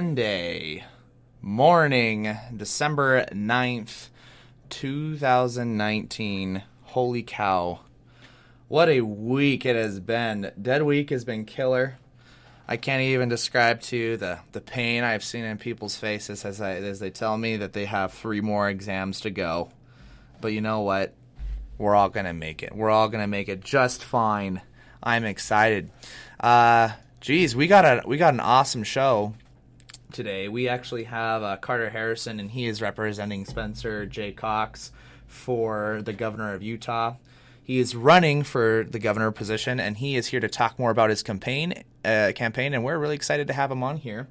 Sunday morning, December 9th, 2019. Holy cow. What a week it has been. Dead Week has been killer. I can't even describe to you the, the pain I've seen in people's faces as, I, as they tell me that they have three more exams to go. But you know what? We're all going to make it. We're all going to make it just fine. I'm excited. Uh, geez, we got a we got an awesome show today. We actually have uh, Carter Harrison, and he is representing Spencer J. Cox for the governor of Utah. He is running for the governor position, and he is here to talk more about his campaign. Uh, campaign, and we're really excited to have him on here.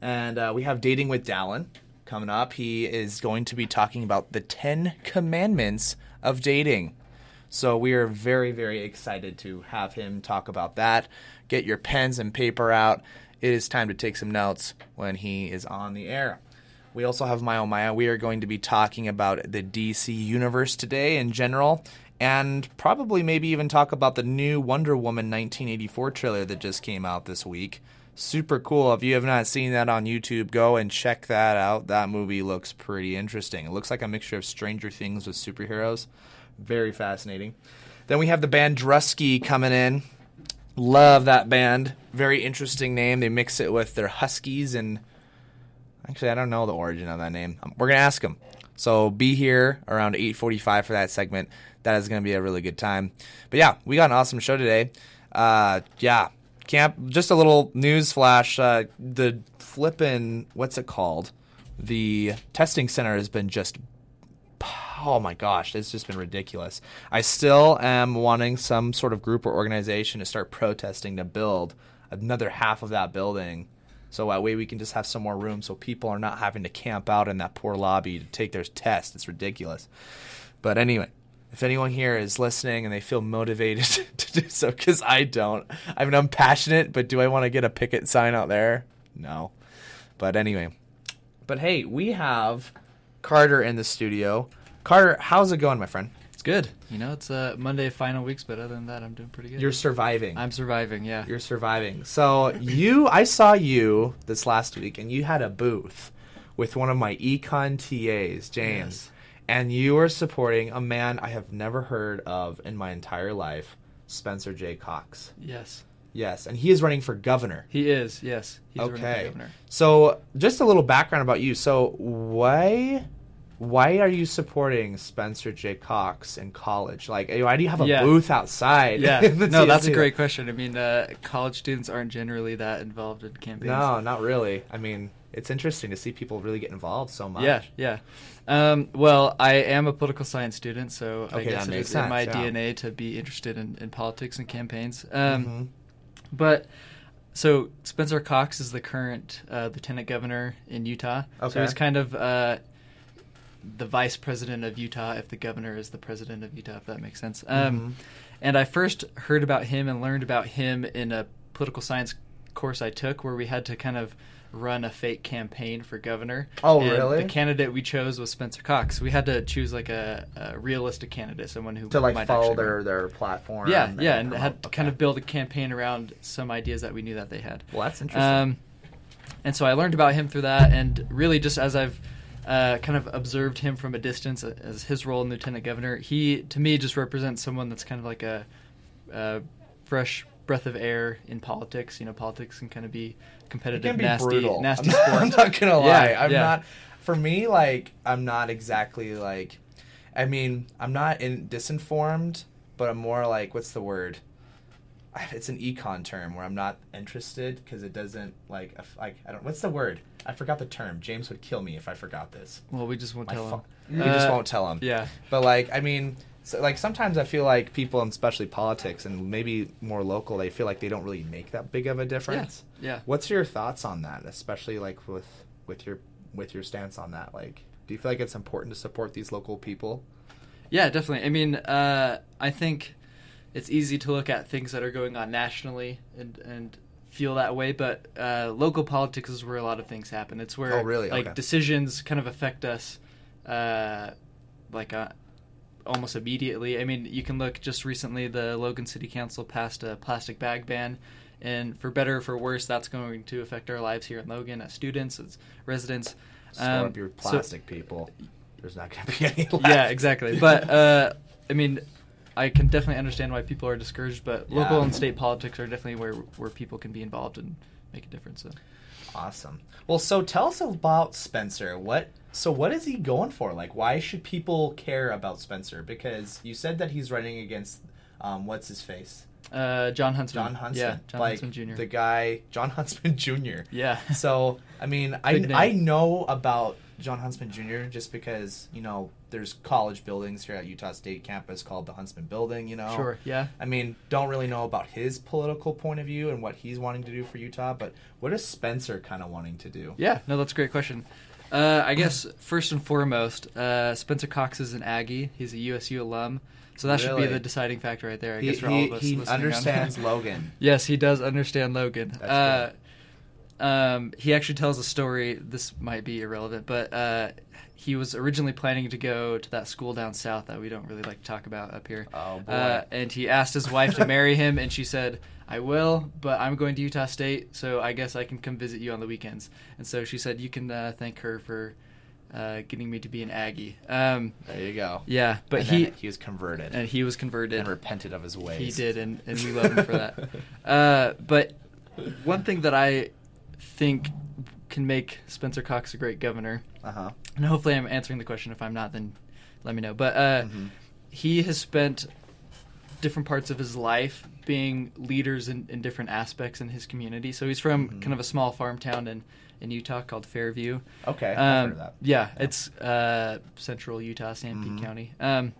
And uh, we have dating with Dallin coming up. He is going to be talking about the Ten Commandments of dating. So we are very, very excited to have him talk about that. Get your pens and paper out. It is time to take some notes when he is on the air. We also have Maya Maya. We are going to be talking about the DC universe today in general, and probably maybe even talk about the new Wonder Woman 1984 trailer that just came out this week. Super cool. If you have not seen that on YouTube, go and check that out. That movie looks pretty interesting. It looks like a mixture of Stranger Things with superheroes. Very fascinating. Then we have the band Drusky coming in. Love that band. Very interesting name. They mix it with their Huskies and actually I don't know the origin of that name. We're gonna ask them. So be here around 8:45 for that segment. That is gonna be a really good time. But yeah, we got an awesome show today. Uh, yeah, camp. Just a little news flash. Uh, the flippin' what's it called? The testing center has been just oh my gosh, it's just been ridiculous. I still am wanting some sort of group or organization to start protesting to build another half of that building. So that way we can just have some more room so people are not having to camp out in that poor lobby to take their test. It's ridiculous. But anyway, if anyone here is listening and they feel motivated to do so, because I don't. I mean, I'm passionate, but do I want to get a picket sign out there? No. But anyway. But hey, we have Carter in the studio. Carter, how's it going, my friend? It's good. You know, it's uh, Monday final weeks, but other than that, I'm doing pretty good. You're surviving. I'm surviving. Yeah. You're surviving. So you, I saw you this last week, and you had a booth with one of my econ TAs, James, Yes. and you were supporting a man I have never heard of in my entire life, Spencer J. Cox. Yes. Yes, and he is running for governor. He is. Yes. He's running for okay. governor. So just a little background about you. So why why are you supporting Spencer J. Cox in college? Like, why do you have a Yeah. booth outside? Yeah. no, that's a great question. I mean, uh, college students aren't generally that involved in campaigns. No, not really. I mean, it's interesting to see people really get involved so much. Yeah, yeah. Um, well, I am a political science student, so I guess it is is in my yeah. DNA to be interested in, in politics and campaigns. Um, Mhm. But so Spencer Cox is the current uh, lieutenant governor in Utah. Okay. So he's kind of uh, the vice president of Utah if the governor is the president of Utah, if that makes sense. Um, Mhm. And I first heard about him and learned about him in a political science course I took where we had to kind of run a fake campaign for governor. Oh, And really? The candidate we chose was Spencer Cox. We had to choose like a, a realistic candidate, someone who To like might follow their run. their platform. Yeah, yeah, and promote- had to kind of build a campaign around some ideas that we knew that they had. Well, that's interesting. Um, and so I learned about him through that, and really just as I've uh, kind of observed him from a distance as his role in lieutenant governor, he to me just represents someone that's kind of like a, a fresh breath of air in politics. You know, politics can kind of be it competitive, can be nasty, brutal. nasty I'm not, sport. I'm not gonna lie. Yeah, I'm yeah. not. For me, like I'm not exactly like. I mean, I'm not in disinformed, but I'm more like what's the word? It's an econ term where I'm not interested because it doesn't like like I don't. What's the word? I forgot the term. James would kill me if I forgot this. Well, we just won't My tell fu- him. We just Uh, won't tell him. Yeah. But like, I mean, so, like sometimes I feel like people, and especially politics, and maybe more local, they feel like they don't really make that big of a difference. Yeah. What's your thoughts on that, especially like with with your with your stance on that? Like, do you feel like it's important to support these local people? Yeah, definitely. I mean, uh, I think it's easy to look at things that are going on nationally and and feel that way, but uh, local politics is where a lot of things happen. It's where Oh, really? like Okay. decisions kind of affect us, uh, like uh, almost immediately. I mean, you can look just recently. The Logan City Council passed a plastic bag ban. and for better or for worse, that's going to affect our lives here in Logan as students, as residents. Store Um, up your so- plastic, people. There's not going to be any left. yeah, exactly. But uh, I mean, I can definitely understand why people are discouraged. But local and state politics are definitely where where people can be involved and make a difference. So. Awesome. Well, so tell us about Spencer. What? So what is he going for? Like, why should people care about Spencer? Because you said that he's running against, um, what's his face? Uh, Jon Huntsman. Jon Huntsman. Yeah, Jon like Huntsman Jr. the guy, Jon Huntsman Jr. yeah. So I mean, I name. I know about Jon Huntsman Jr. just because you know there's college buildings here at Utah State campus called the Huntsman Building. You know. Sure. Yeah. I mean, don't really know about his political point of view and what he's wanting to do for Utah, but what is Spencer kind of wanting to do? Yeah, no, that's a great question. Uh, I guess first and foremost, uh, Spencer Cox is an Aggie. He's a USU alum, so that should be the deciding factor right there. I He, guess for he, all of us he understands Logan. yes, he does understand Logan. Uh, um, he actually tells a story. This might be irrelevant, but uh, he was originally planning to go to that school down south that we don't really like to talk about up here. Oh boy. Uh, and he asked his wife to marry him, and she said, "I will, but I'm going to Utah State, so I guess I can come visit you on the weekends." And so she said, "You can uh, thank her for uh, getting me to be an Aggie." Um, there you go. yeah, but And he he was converted and he was converted. and repented of his ways. He did, and, and we love him for that. Uh, but one thing that I think can make Spencer Cox a great governor, Uh huh. and hopefully I'm answering the question. If I'm not, then let me know. But uh, Mhm. he has spent different parts of his life being leaders in, in different aspects in his community. So he's from Mhm. kind of a small farm town in, in Utah called Fairview. Okay, Um, that. Yeah, it's uh, central Utah, Sanpete Mhm. County. Um,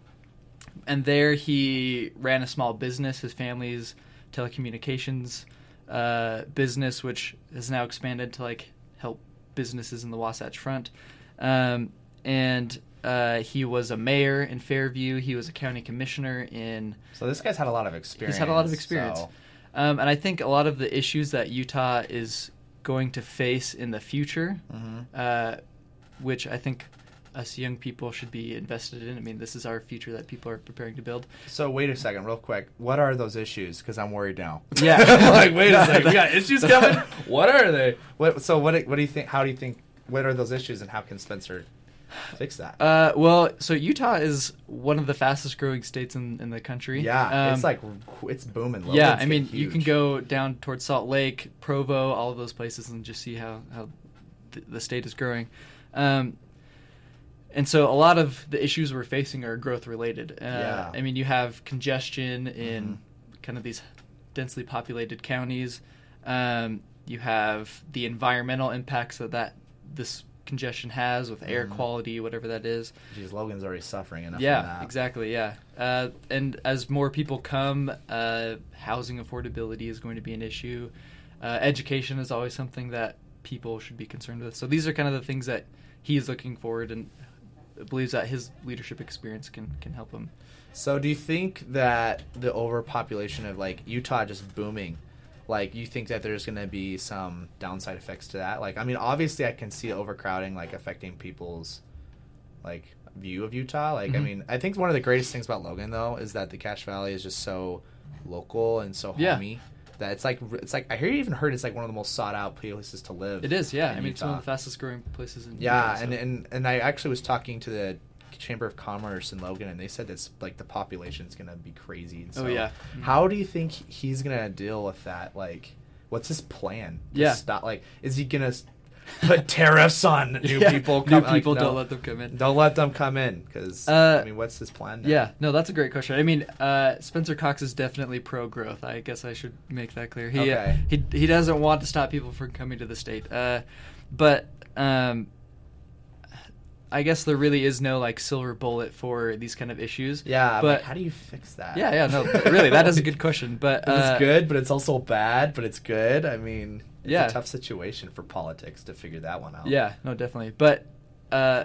and there he ran a small business. His family's telecommunications uh, business, which has now expanded to like help businesses in the Wasatch Front. Um, and uh, he was a mayor in Fairview. He was a county commissioner in So this guy's had a lot of experience. He's had a lot of experience. so- um, and I think a lot of the issues that Utah is going to face in the future, Mhm. uh, which I think us young people should be invested in. I mean, this is our future that people are preparing to build. So wait a second, real quick. What are those issues? Because I'm worried now. Yeah. like wait a second, we got issues coming. What are they? What? So what? do- What do you think? How do you think? What are those issues, and how can Spencer fix that? Uh, well, so Utah is one of the fastest growing states in, in the country. yeah, Um, it's like it's booming. yeah, I mean, you can go down towards Salt Lake, Provo, all of those places, and just see how how th- the state is growing. Um, and so a lot of the issues we're facing are growth related. Uh, Yeah. I mean, you have congestion in Mhm. kind of these densely populated counties. Um, you have the environmental impacts that that this congestion has with air Mhm. quality, whatever that is. Jeez, Logan's already suffering enough. Yeah, from that. exactly. Yeah, uh, and as more people come, uh, housing affordability is going to be an issue. Uh, education is always something that people should be concerned with. So these are kind of the things that he's looking forward and believes that his leadership experience can can help him. So do you think that the overpopulation of like Utah just booming, like you think that there's going to be some downside effects to that? Like I mean, obviously I can see overcrowding like affecting people's like view of Utah. Like I Mhm. mean, I think one of the greatest things about Logan though is that the Cache Valley is just so local and so Yeah. homey that it's like it's like I hear you even heard it's like one of the most sought out places to live. It is, yeah. I mean, it's one of the fastest growing places in Yeah, Utah, and, so- and and I actually was talking to the Chamber of Commerce in Logan, and they said that's like the population is gonna be crazy. And so Oh, yeah. Mhm. How do you think he's gonna deal with that? Like, what's his plan? to Yeah. Stop. Like, is he gonna s- put tariffs on new Yeah, people? new come- like, people no, don't let them come in. Don't let them come in, because Uh, I mean, what's his plan? now? Yeah, no, that's a great question. I mean, uh, Spencer Cox is definitely pro growth. I guess I should make that clear. He uh, he he doesn't want to stop people from coming to the state. Uh, but um, I guess there really is no like silver bullet for these kind of issues. Yeah, but but how do you fix that? yeah, yeah, no, really, that is a good question. But uh, it's good, but it's also bad, but it's good. I mean, it's Yeah. a tough situation for politics to figure that one out. Yeah, no, definitely. But uh,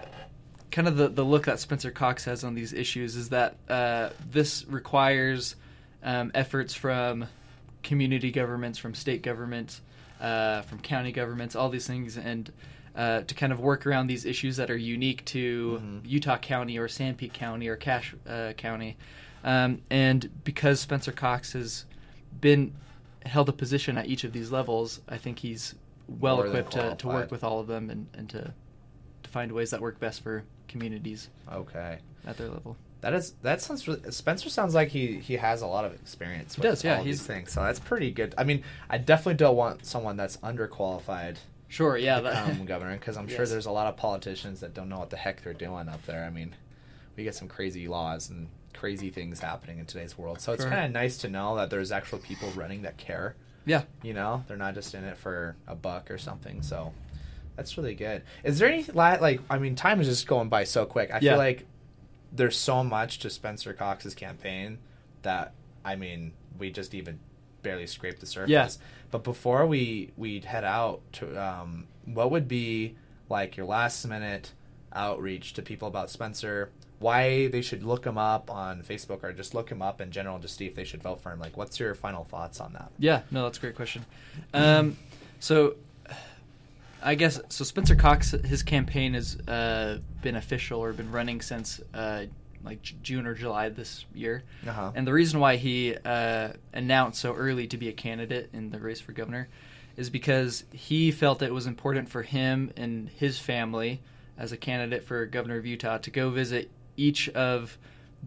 kind of the, the look that Spencer Cox has on these issues is that uh, this requires um, efforts from community governments, from state governments, uh, from county governments, all these things, and uh, to kind of work around these issues that are unique to Mhm. Utah County or San Sanpete County or Cache uh, County. Um, and because Spencer Cox has been held a position at each of these levels, I think he's well More equipped to, to work with all of them and, and to to find ways that work best for communities Okay. at their level. That is that sounds really, Spencer sounds like he he has a lot of experience. He does, yeah, all of these he's- things, so that's pretty good. I mean, I definitely don't want someone that's underqualified Sure, yeah, that, governor because I'm sure there's a lot of politicians that don't know what the heck they're doing up there. I mean, we get some crazy laws and crazy things happening in today's world, so it's Sure. kind of nice to know that there's actual people running that care. yeah. You know, they're not just in it for a buck or something. So that's really good. Is there any like? I mean, time is just going by so quick. I Yeah. feel like there's so much to Spencer Cox's campaign that I mean, we just even barely scraped the surface. Yeah. But before we we head out to, um, what would be like your last minute outreach to people about Spencer? Why they should look him up on Facebook or just look him up in general, just see if they should vote for him. Like, what's your final thoughts on that? Yeah, no, that's a great question. Um, so, I guess so. Spencer Cox, his campaign has uh, been official or been running since uh, like June or July this year. Uh-huh. And the reason why he uh, announced so early to be a candidate in the race for governor is because he felt it was important for him and his family as a candidate for governor of Utah to go visit each of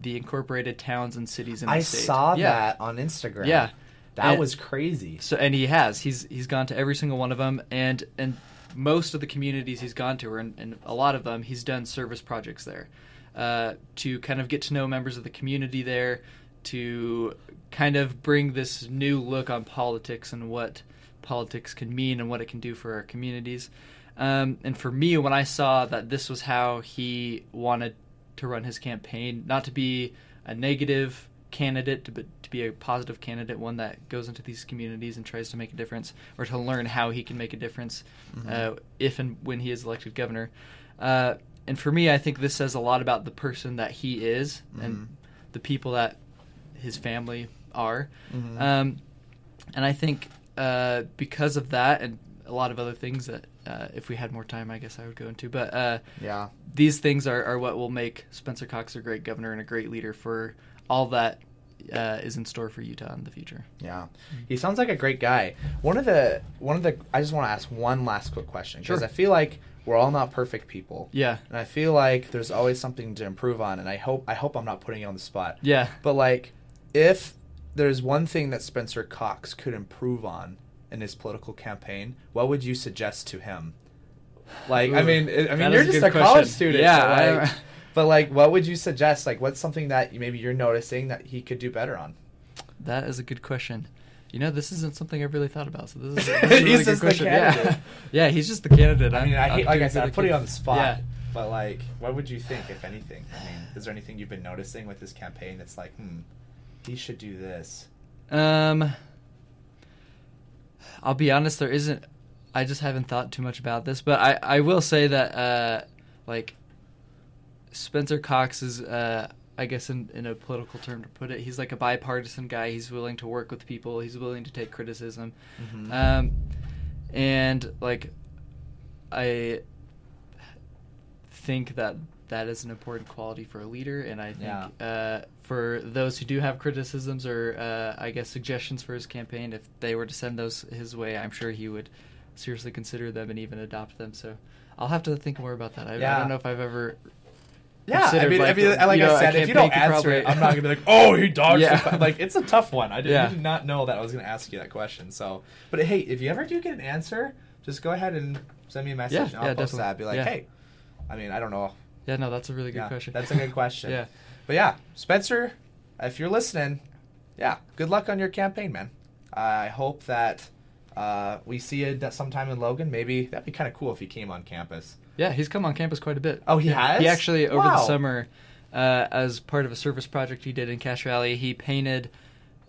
the incorporated towns and cities in the I state. I saw Yeah. that on Instagram. Yeah. That And- was crazy. So and he has. He's he's gone to every single one of them, and and most of the communities he's gone to, and, and a lot of them, he's done service projects there, uh, to kind of get to know members of the community there, to kind of bring this new look on politics and what politics can mean and what it can do for our communities. Um, and for me, when I saw that this was how he wanted to run his campaign, not to be a negative candidate, to, but to be a positive candidate, one that goes into these communities and tries to make a difference, or to learn how he can make a difference uh, if and when he is elected governor. Uh, and for me, I think this says a lot about the person that he is Mhm. and the people that his family are. Mhm. Um, and I think uh, because of that and a lot of other things that uh, if we had more time, I guess I would go into. But uh, Yeah. these things are, are what will make Spencer Cox a great governor and a great leader for all that uh, is in store for Utah in the future. Yeah, he sounds like a great guy. One of the one of the I just want to ask one last quick question because Sure. I feel like we're all not perfect people, Yeah, and I feel like there's always something to improve on. And I hope I hope I'm not putting you on the spot. yeah. But like, if there's one thing that Spencer Cox could improve on in his political campaign, what would you suggest to him? Like, I Ooh, mean, I mean, you're a just good a college student, Yeah, but like, but like, what would you suggest? Like, what's something that maybe you're noticing that he could do better on? That is a good question. You know, this isn't something I've really thought about. So this is, this is a really He's good just the question. candidate. Yeah, yeah, he's just the candidate. I mean, I I'm- hate, like I said, I good put at you on the spot. Yeah. But like, what would you think, if anything? I mean, is there anything you've been noticing with this campaign that's like, hmm, he should do this? Um, I'll be honest. There isn't. I just haven't thought too much about this, but I I will say that uh like Spencer Cox is uh I guess in in a political term to put it, he's like a bipartisan guy. He's willing to work with people. He's willing to take criticism. Mhm. Um, and like I think that that is an important quality for a leader, and I think Yeah. uh, for those who do have criticisms or uh, I guess suggestions for his campaign, if they were to send those his way, I'm sure he would seriously consider them and even adopt them. So I'll have to think more about that. I, I don't know if I've ever. Yeah, I mean, I like, mean, like you know, I said, if you don't answer it, I'm not gonna be like, oh, he dodged. Yeah. Like, it's a tough one. I did, Yeah. Did not know that I was gonna ask you that question. So, but hey, if you ever do get an answer, just go ahead and send me a message, Yeah, and I'll yeah, post definitely. that. Be like, Yeah. hey, I mean, I don't know. Yeah, no, that's a really good Yeah, question. That's a good question. yeah. But yeah, Spencer, if you're listening, yeah, good luck on your campaign, man. I hope that uh, we see you sometime in Logan. Maybe that'd be kind of cool if he came on campus. Yeah, he's come on campus quite a bit. Oh, he Yeah. has? He actually over Wow. the summer, uh, as part of a service project he did in Cache Valley, he painted,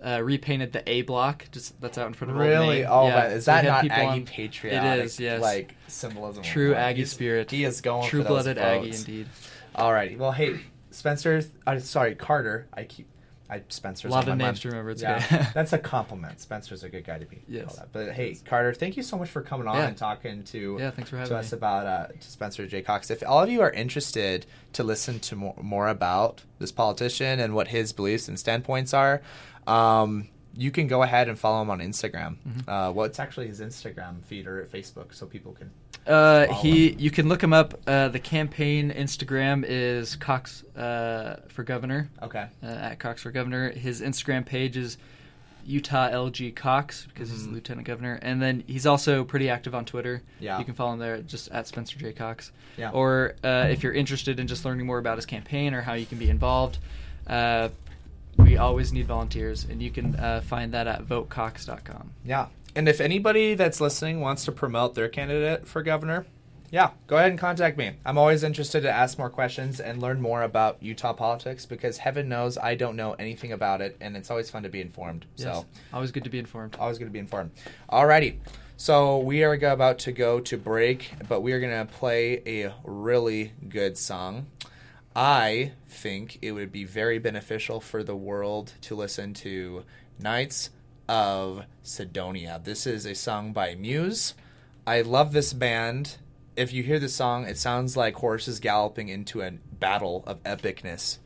uh, repainted the A block just that's out in front of Really? Oh, Yeah, is that had not Aggie on- patriotic? It is, yes. Like symbolism. True Aggie spirit. He is going True blooded Aggie, indeed. Alrighty. Well, hey, Spencer. Uh, sorry, Carter. I keep. I Spencer's A lot of names to remember, it's yeah, okay. that's a compliment. Spencer's a good guy to be. Yes. that. But hey, Carter, thank you so much for coming on Yeah. and talking to Yeah, thanks for having to me. us about uh, to Spencer J. Cox. If all of you are interested to listen to more, more about this politician and what his beliefs and standpoints are, um, you can go ahead and follow him on Instagram. Mm-hmm. Uh, what's actually his Instagram feed or Facebook so people can. Uh, he, you can look him up. Uh, the campaign Instagram is Cox uh, for Governor Okay. uh, at Cox for Governor. His Instagram page is Utah LG Cox because he's Mhm. Lieutenant Governor, and then he's also pretty active on Twitter. Yeah. you can follow him there just at Spencer J Cox. Yeah. Or uh, if you're interested in just learning more about his campaign or how you can be involved, uh, we always need volunteers, and you can uh, find that at votecox.com. Yeah. And if anybody that's listening wants to promote their candidate for governor, yeah, go ahead and contact me. I'm always interested to ask more questions and learn more about Utah politics because heaven knows I don't know anything about it, and it's always fun to be informed. Yes. So, always good to be informed. always going to be informed. Alrighty. So, we are about to go to break, but we are going to play a really good song. I think it would be very beneficial for the world to listen to Knights of Cydonia. This is a song by Muse. I love this band. If you hear the song, it sounds like horses galloping into a battle of epicness.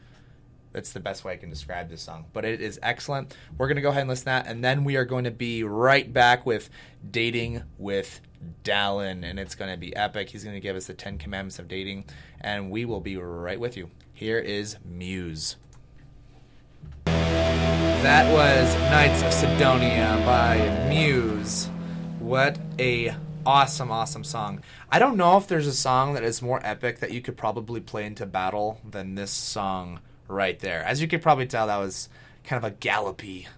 That's the best way I can describe this song. But it is excellent. We're going to go ahead and listen to that. And then we are going to be right back with Dating with Dallin. And it's going to be epic. He's going to give us the 10 commandments of dating. And we will be right with you. Here is Muse. That was Knights of Cydonia by Muse. What a awesome, awesome song. I don't know if there's a song that is more epic that you could probably play into battle than this song right there. As you could probably tell, that was kind of a gallopy,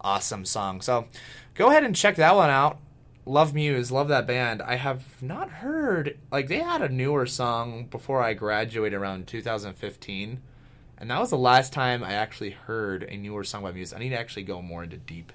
awesome song. So go ahead and check that one out. Love Muse, love that band. I have not heard like they had a newer song before I graduated around 2015. And that was the last time I actually heard a newer song by Muse. I need to actually go more into deep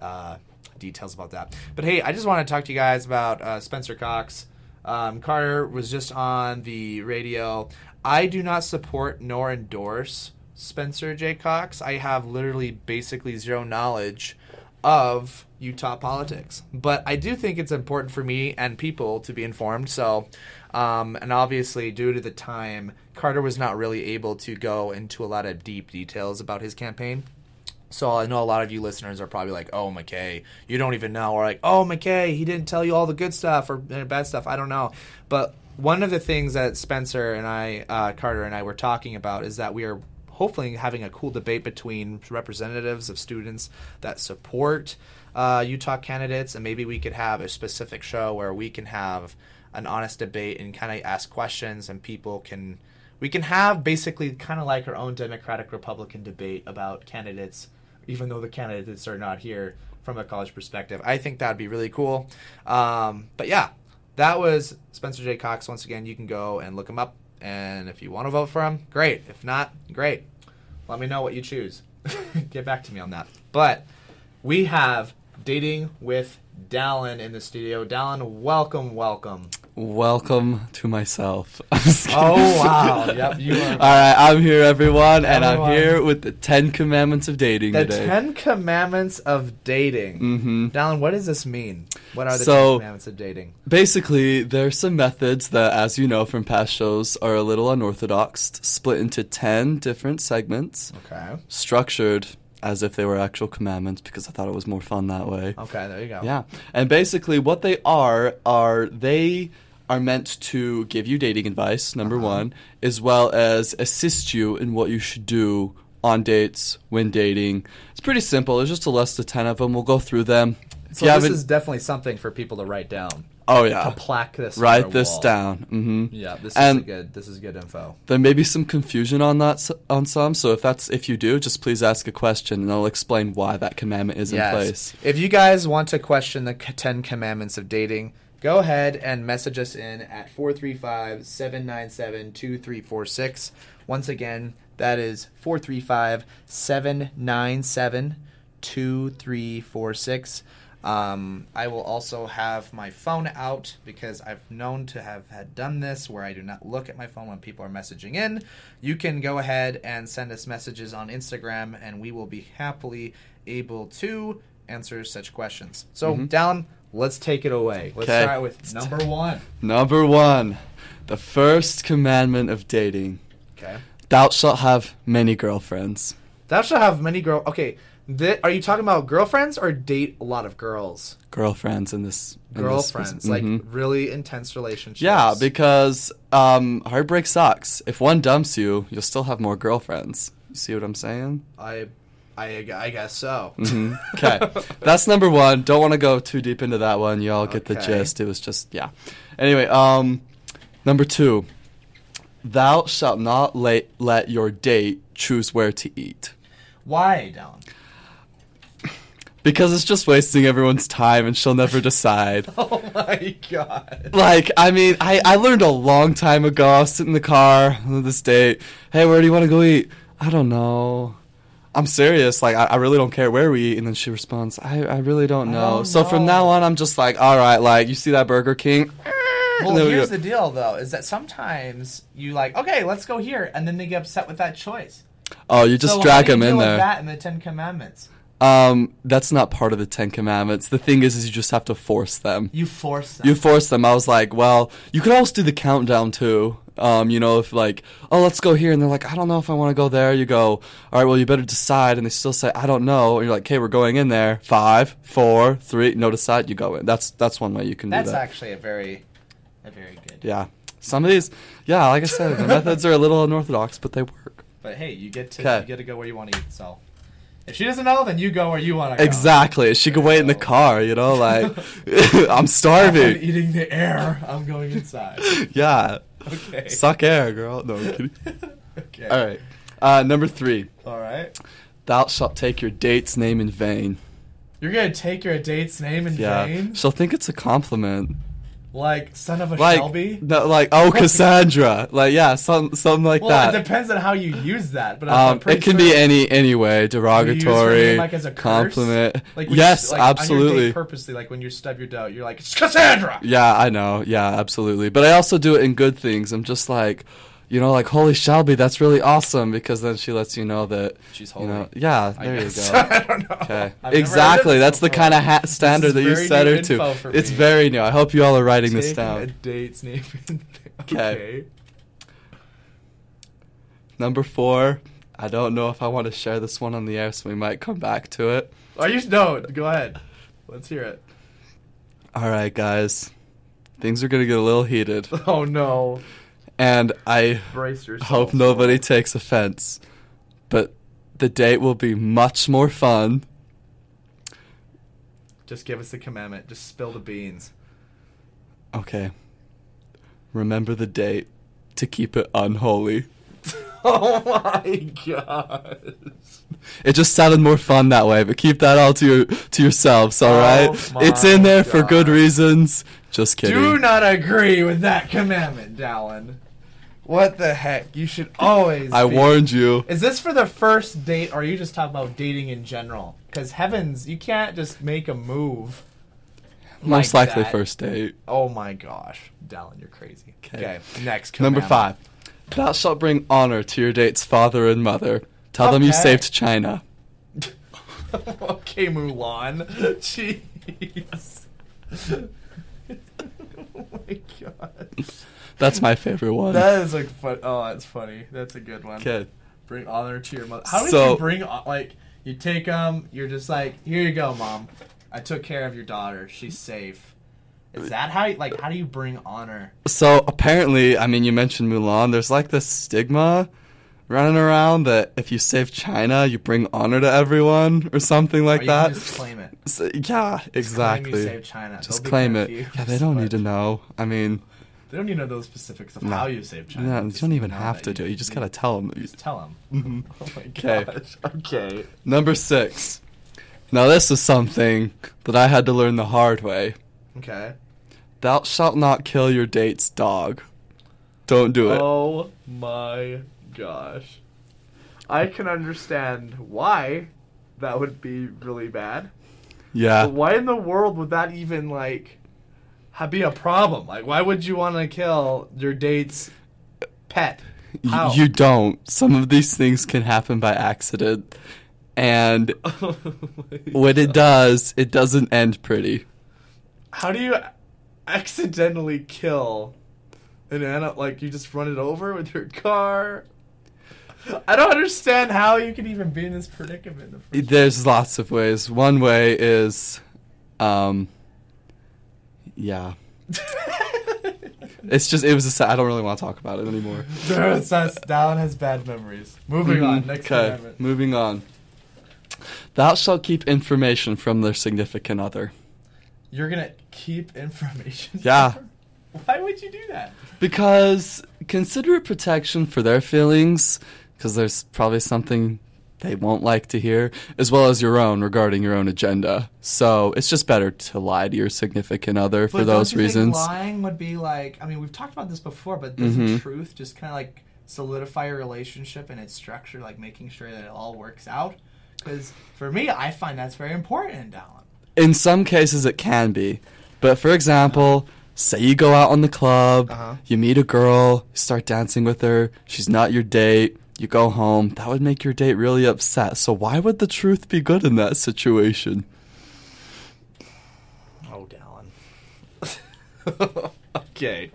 uh, details about that. But hey, I just want to talk to you guys about uh, Spencer Cox. Um, Carter was just on the radio. I do not support nor endorse Spencer J. Cox. I have literally basically zero knowledge of Utah politics. But I do think it's important for me and people to be informed. So, um, and obviously, due to the time, Carter was not really able to go into a lot of deep details about his campaign. So I know a lot of you listeners are probably like, "Oh, McKay, you don't even know," or like, "Oh, McKay, he didn't tell you all the good stuff or uh, bad stuff." I don't know, but one of the things that Spencer and I, uh, Carter and I, were talking about is that we are hopefully having a cool debate between representatives of students that support uh, Utah candidates, and maybe we could have a specific show where we can have an honest debate and kind of ask questions, and people can we can have basically kind of like our own Democratic Republican debate about candidates, even though the candidates are not here from a college perspective. I think that'd be really cool. Um, but yeah, that was Spencer J. Cox. Once again, you can go and look him up, and if you want to vote for him, great. If not, great. Let me know what you choose. Get back to me on that. But we have dating with Dallin in the studio. Dallin, welcome, welcome. Welcome to myself. I'm just kidding. Oh wow! Yep, you are. All right, I'm here, everyone, and Everyone. I'm here with the Ten Commandments of Dating The today. Ten Commandments of Dating. hmm Dallin, what does this mean? What are the So- Ten Commandments of dating? Basically, there's some methods that, as you know from past shows, are a little unorthodox, split into ten different segments, Okay. structured as if they were actual commandments, because I thought it was more fun that way. Okay, there you go. Yeah. And basically, what they are are they are meant to give you dating advice, number Uh-huh. one, as well as assist you in what you should do on dates when dating. It's pretty simple. There's just a list of 10 of them. We'll go through them. So this is definitely something for people to write down. oh, yeah, To plaque this. Write this wall. down. hmm Yeah, this is And- a good. This is good info. There may be some confusion on that on some, so if that's if you do, just please ask a question and I'll explain why that commandment is in place. If you guys want to question the Ten Commandments of dating, go ahead and message us in at 435 797 2346. Once again, that is 435 797 2346. Um, I will also have my phone out because I've known to have had done this where I do not look at my phone when people are messaging in. You can go ahead and send us messages on Instagram, and we will be happily able to answer such questions. So, Mhm. Dallin, let's take it away. Let's 'Kay. start with number one. Number one, the first commandment of dating. Okay. Thou shalt have many girlfriends. Thou shalt have many girl. Okay, Thi- are you talking about girlfriends or date a lot of girls? Girlfriends in this. in this- Girlfriends, like Mhm. really intense relationships. Yeah, because um, heartbreak sucks. If one dumps you, you'll still have more girlfriends. You see what I'm saying? I, I, I guess so. hmm Okay, that's number one. Don't want to go too deep into that one. You all get the gist. It was just yeah. Anyway, um, number two. Thou shalt not let let your date choose where to eat Why, Dallin? because it's just wasting everyone's time, and she'll never decide. Oh my god. Like, I mean, I, I learned a long time ago. I was sitting in the car on this date. Hey, where do you want to go eat? I don't know. I'm serious. Like, I, I really don't care where we eat. And then she responds, I, I really don't know. don't so from now on, I'm just like, all right, like, you see that Burger King? Well, And then we here's the deal, though, is that sometimes you like, okay, let's go here, and then they get upset with that choice. oh, you just so drag how do you them in there. That in the Ten Commandments, Um, that's not part of the Ten Commandments. The thing is, is you just have to force them. you force them. You force them. I was like, well, you could always do the countdown too. Um, you know, if like, oh, let's go here, and they're like, I don't know if I want to go there. You go, all right, well, you better decide, and they still say, I don't know. And you're like, okay, we're going in there. Five, four, three, no, decide. You go in. That's that's one way you can That's do that. That's actually a very, a very good. yeah, some of these, yeah, like I said, the methods are a little unorthodox, but they work. But hey, you get to 'Kay. you get to go where you want to eat. So, if she doesn't know, then you go where you want to go. Exactly. She could wait in the car. You know, like I'm I'm starving. eating the air. I'm going inside. yeah, Okay. suck air, girl. No, I'm kidding. okay. All right. Uh, number three. All right. Thou shalt take your date's name in vain. You're gonna take your date's name in Yeah, vain, she'll think it's a compliment. Like son of a Like, Shelby. no, like oh Cassandra, like yeah, some something like well, that. Well, it depends on how you use that, but I'm Um, pretty it can sure- be any any way, You use derogatory, name, like, as a curse? compliment. Like when you- yes, like, On your absolutely. date purposely, like when you stub your toe, you're like it's Cassandra. Yeah, I know. Yeah, absolutely. But I also do it in good things. I'm just like, you know, like holy Shelby, that's really awesome because then she lets you know that She's You know, holy. yeah, there you go. I don't know. Okay. Exactly. That's the kind of ha- standard that you set her to. It's me. very new. I hope you all are writing this down. a date's name. okay. Number four. I don't know if I want to share this one on the air, so we might come back to it. Are you no? Go ahead. Let's hear it. All right, guys. Things are gonna get a little heated, Oh no! And I hope nobody takes offense. But the date will be much more fun. Just give us the commandment. Just spill the beans. Okay. Remember the date to keep it unholy. Oh my god! It just sounded more fun that way, but keep that all to your to yourselves, all Oh right? it's in there for good reasons. Just kidding. Do not agree with that commandment, Dallin. What the heck? You should always. I be- warned you. Is this for the first date, or are you just talking about dating in general? Because heavens, you can't just make a move. Most like likely that. first date. Oh my gosh, Dallin, you're crazy. 'Kay. Okay, next. Number five. Thou shalt bring honor to your date's father and mother. Tell them you saved China. okay, Mulan. Jeez. oh my god. That's my favorite one. That is like fun. Oh, that's funny. That's a good one. Okay. Bring honor to your mother. How did So- you bring like you take them? You're just like, here you go, mom. I took care of your daughter. She's safe. Is uh, that how? You, like, how do you bring honor? So apparently, I mean, you mentioned Mulan. There's like this stigma running around that if you save China, you bring honor to everyone or something Or like you that. Just claim it. So- yeah, Just claim you exactly. China. Just They'll claim it. Yeah, they don't but need to know. I mean, They don't need to know those specifics of No. how you save China. yeah, you don't even have to do it. You just gotta tell them. Just tell them. Oh my 'Kay. gosh. Okay. Number six. Now this is something that I had to learn the hard way. Okay. Thou shalt not kill your date's dog. Don't do it. Oh my gosh. I can understand why that would be really bad. yeah. But why in the world would that even like ha- be a problem? Like, why would you want to kill your date's pet? How? You don't. Some of these things can happen by accident. And Oh when it does, it doesn't end pretty. How do you accidentally kill an animal? Like, you just run it over with your car? I don't understand how you can even be in this predicament. the There's lots of ways. One way is, um, yeah. It's just it was a sad. I don't really want to talk about it anymore. Dallin has bad memories. Moving on. Mhm. Next Okay, commandment. moving on. Thou shalt keep information from their significant other. You're gonna keep information. Yeah. Why would you do that? Because considerate protection for their feelings, because there's probably something they won't like to hear, as well as your own regarding your own agenda. So it's just better to lie to your significant other for But those reasons. Lying would be like. I mean, we've talked about this before, but doesn't Mhm. truth just kind of like solidify your relationship and its structure, like making sure that it all works out? Because for me, I find that's very important in Dallin. In some cases, it can be. But for example, say you go out on the club, Uh-huh. you meet a girl, you start dancing with her, she's not your date, you go home, that would make your date really upset. So why would the truth be good in that situation? Oh, Dallin. okay.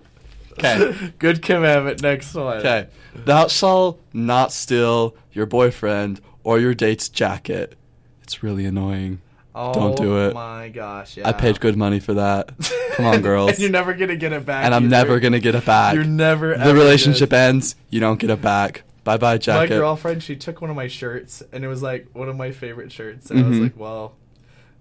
Okay. Good commandment. Next one. Okay. Thou shalt not steal your boyfriend or your date's jacket. It's really annoying. Oh, Don't do it. Oh, my gosh. Yeah. I paid good money for that. Come on, girls. and you're never going to get it back. and I'm either. never going to get it back. You're never. the ever relationship gonna- ends, you don't get it back. Bye bye, jacket. My girlfriend, she took one of my shirts, and it was like one of my favorite shirts, and I was Mhm. like, well.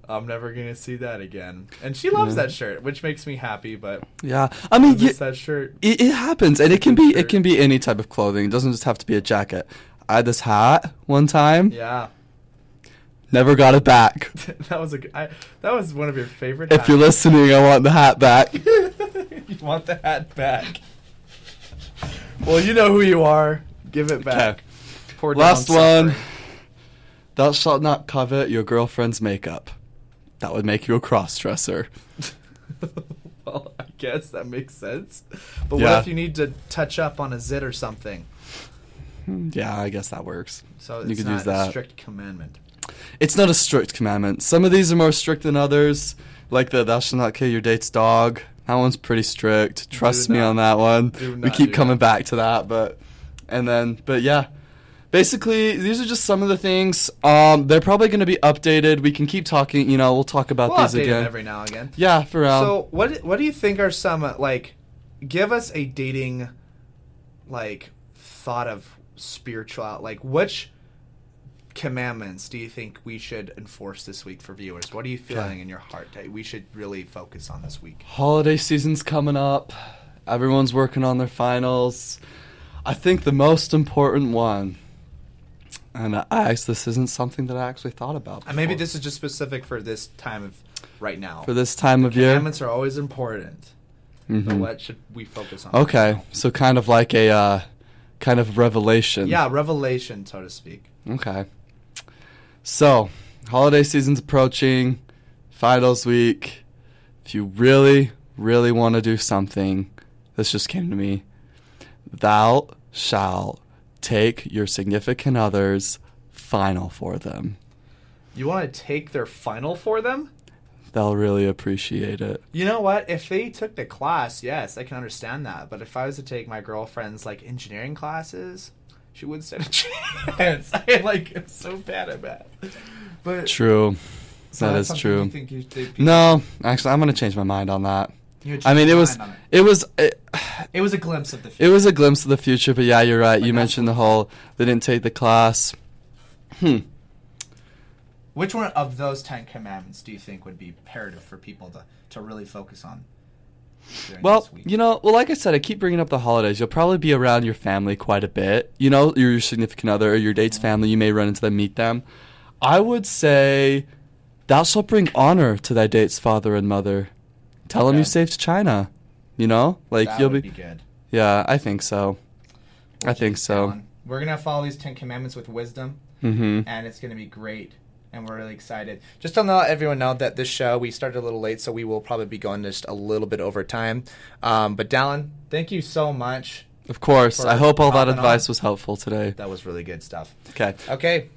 I'm never gonna see that again, and she loves Yeah. that shirt, which makes me happy. But Yeah, I mean, I you, that shirt. it, it happens, and it can be shirt. it can be any type of clothing. It doesn't just have to be a jacket. I had this hat one time, Yeah, never got it back. that was a. I, that was one of your favorite. If you're listening, I want the hat back. you want the hat back. Well, you know who you are. Give it back. Okay. Poor Last one. Thou shalt not covet your girlfriend's makeup. That would make you a cross-dresser. well, I guess that makes sense. But Yeah. what if you need to touch up on a zit or something? Hmm, Yeah, I guess that works. So You it's could not use a that. strict commandment. It's not a strict commandment. Some of these are more strict than others, like the "Thou shalt not kill your date's dog." That one's pretty strict. Trust me on that one. We keep coming that. back to that, but and then, but yeah. Basically, these are just some of the things. Um, they're probably going to be updated. We can keep talking. You know, we'll talk about We'll these update again. every now and again. yeah, for um, so what what do you think are some uh, like give us a dating like thought of spiritual like which commandments do you think we should enforce this week for viewers what are you feeling Okay. in your heart that we should really focus on this week holiday season's coming up. Everyone's working on their finals. I think the most important one, and I actually, this isn't something that I actually thought about. and maybe this is just specific for this time of right now for this time of year. commandments are always important but Mhm. what should we focus on Okay, so kind of like a uh, kind of revelation. yeah revelation so to speak Okay. So, holiday season's approaching, finals week. If you really, really want to do something, this just came to me. Thou shalt take your significant other's final for them. you want to take their final for them They'll really appreciate it. You know what? If they took the class, yes, I can understand that. But if I was to take my girlfriend's like engineering classes, she wouldn't stand a chance. I like am so bad at math. But True. so that that's true. You you, No, actually, I'm going to change my mind on that. I mean, it was, on it was, it, It was a glimpse of the future. It was a glimpse of the future, but yeah, you're right. Like you mentioned the whole they didn't take the class. Hmm. Which one of those Ten Commandments do you think would be imperative for people to, to really focus on? Well, you know, well, like I said, I keep bringing up the holidays. You'll probably be around your family quite a bit. You know, your, your significant other or your date's family. You may run into them, meet them. I would say, thou shalt bring honor to thy date's father and mother. Tell them Okay. you saved China. You know, like that you'll would be. be good. Yeah, I think so. I think so. going. We're gonna follow these Ten Commandments with wisdom. Mm-hmm. and it's going to be great. And we're really excited. Just to let everyone know that this show we started a little late, so we will probably be going just a little bit over time. Um, but Dallin, thank you so much. Of course. I hope all that advice on. was helpful today. That was really good stuff. Okay. Okay.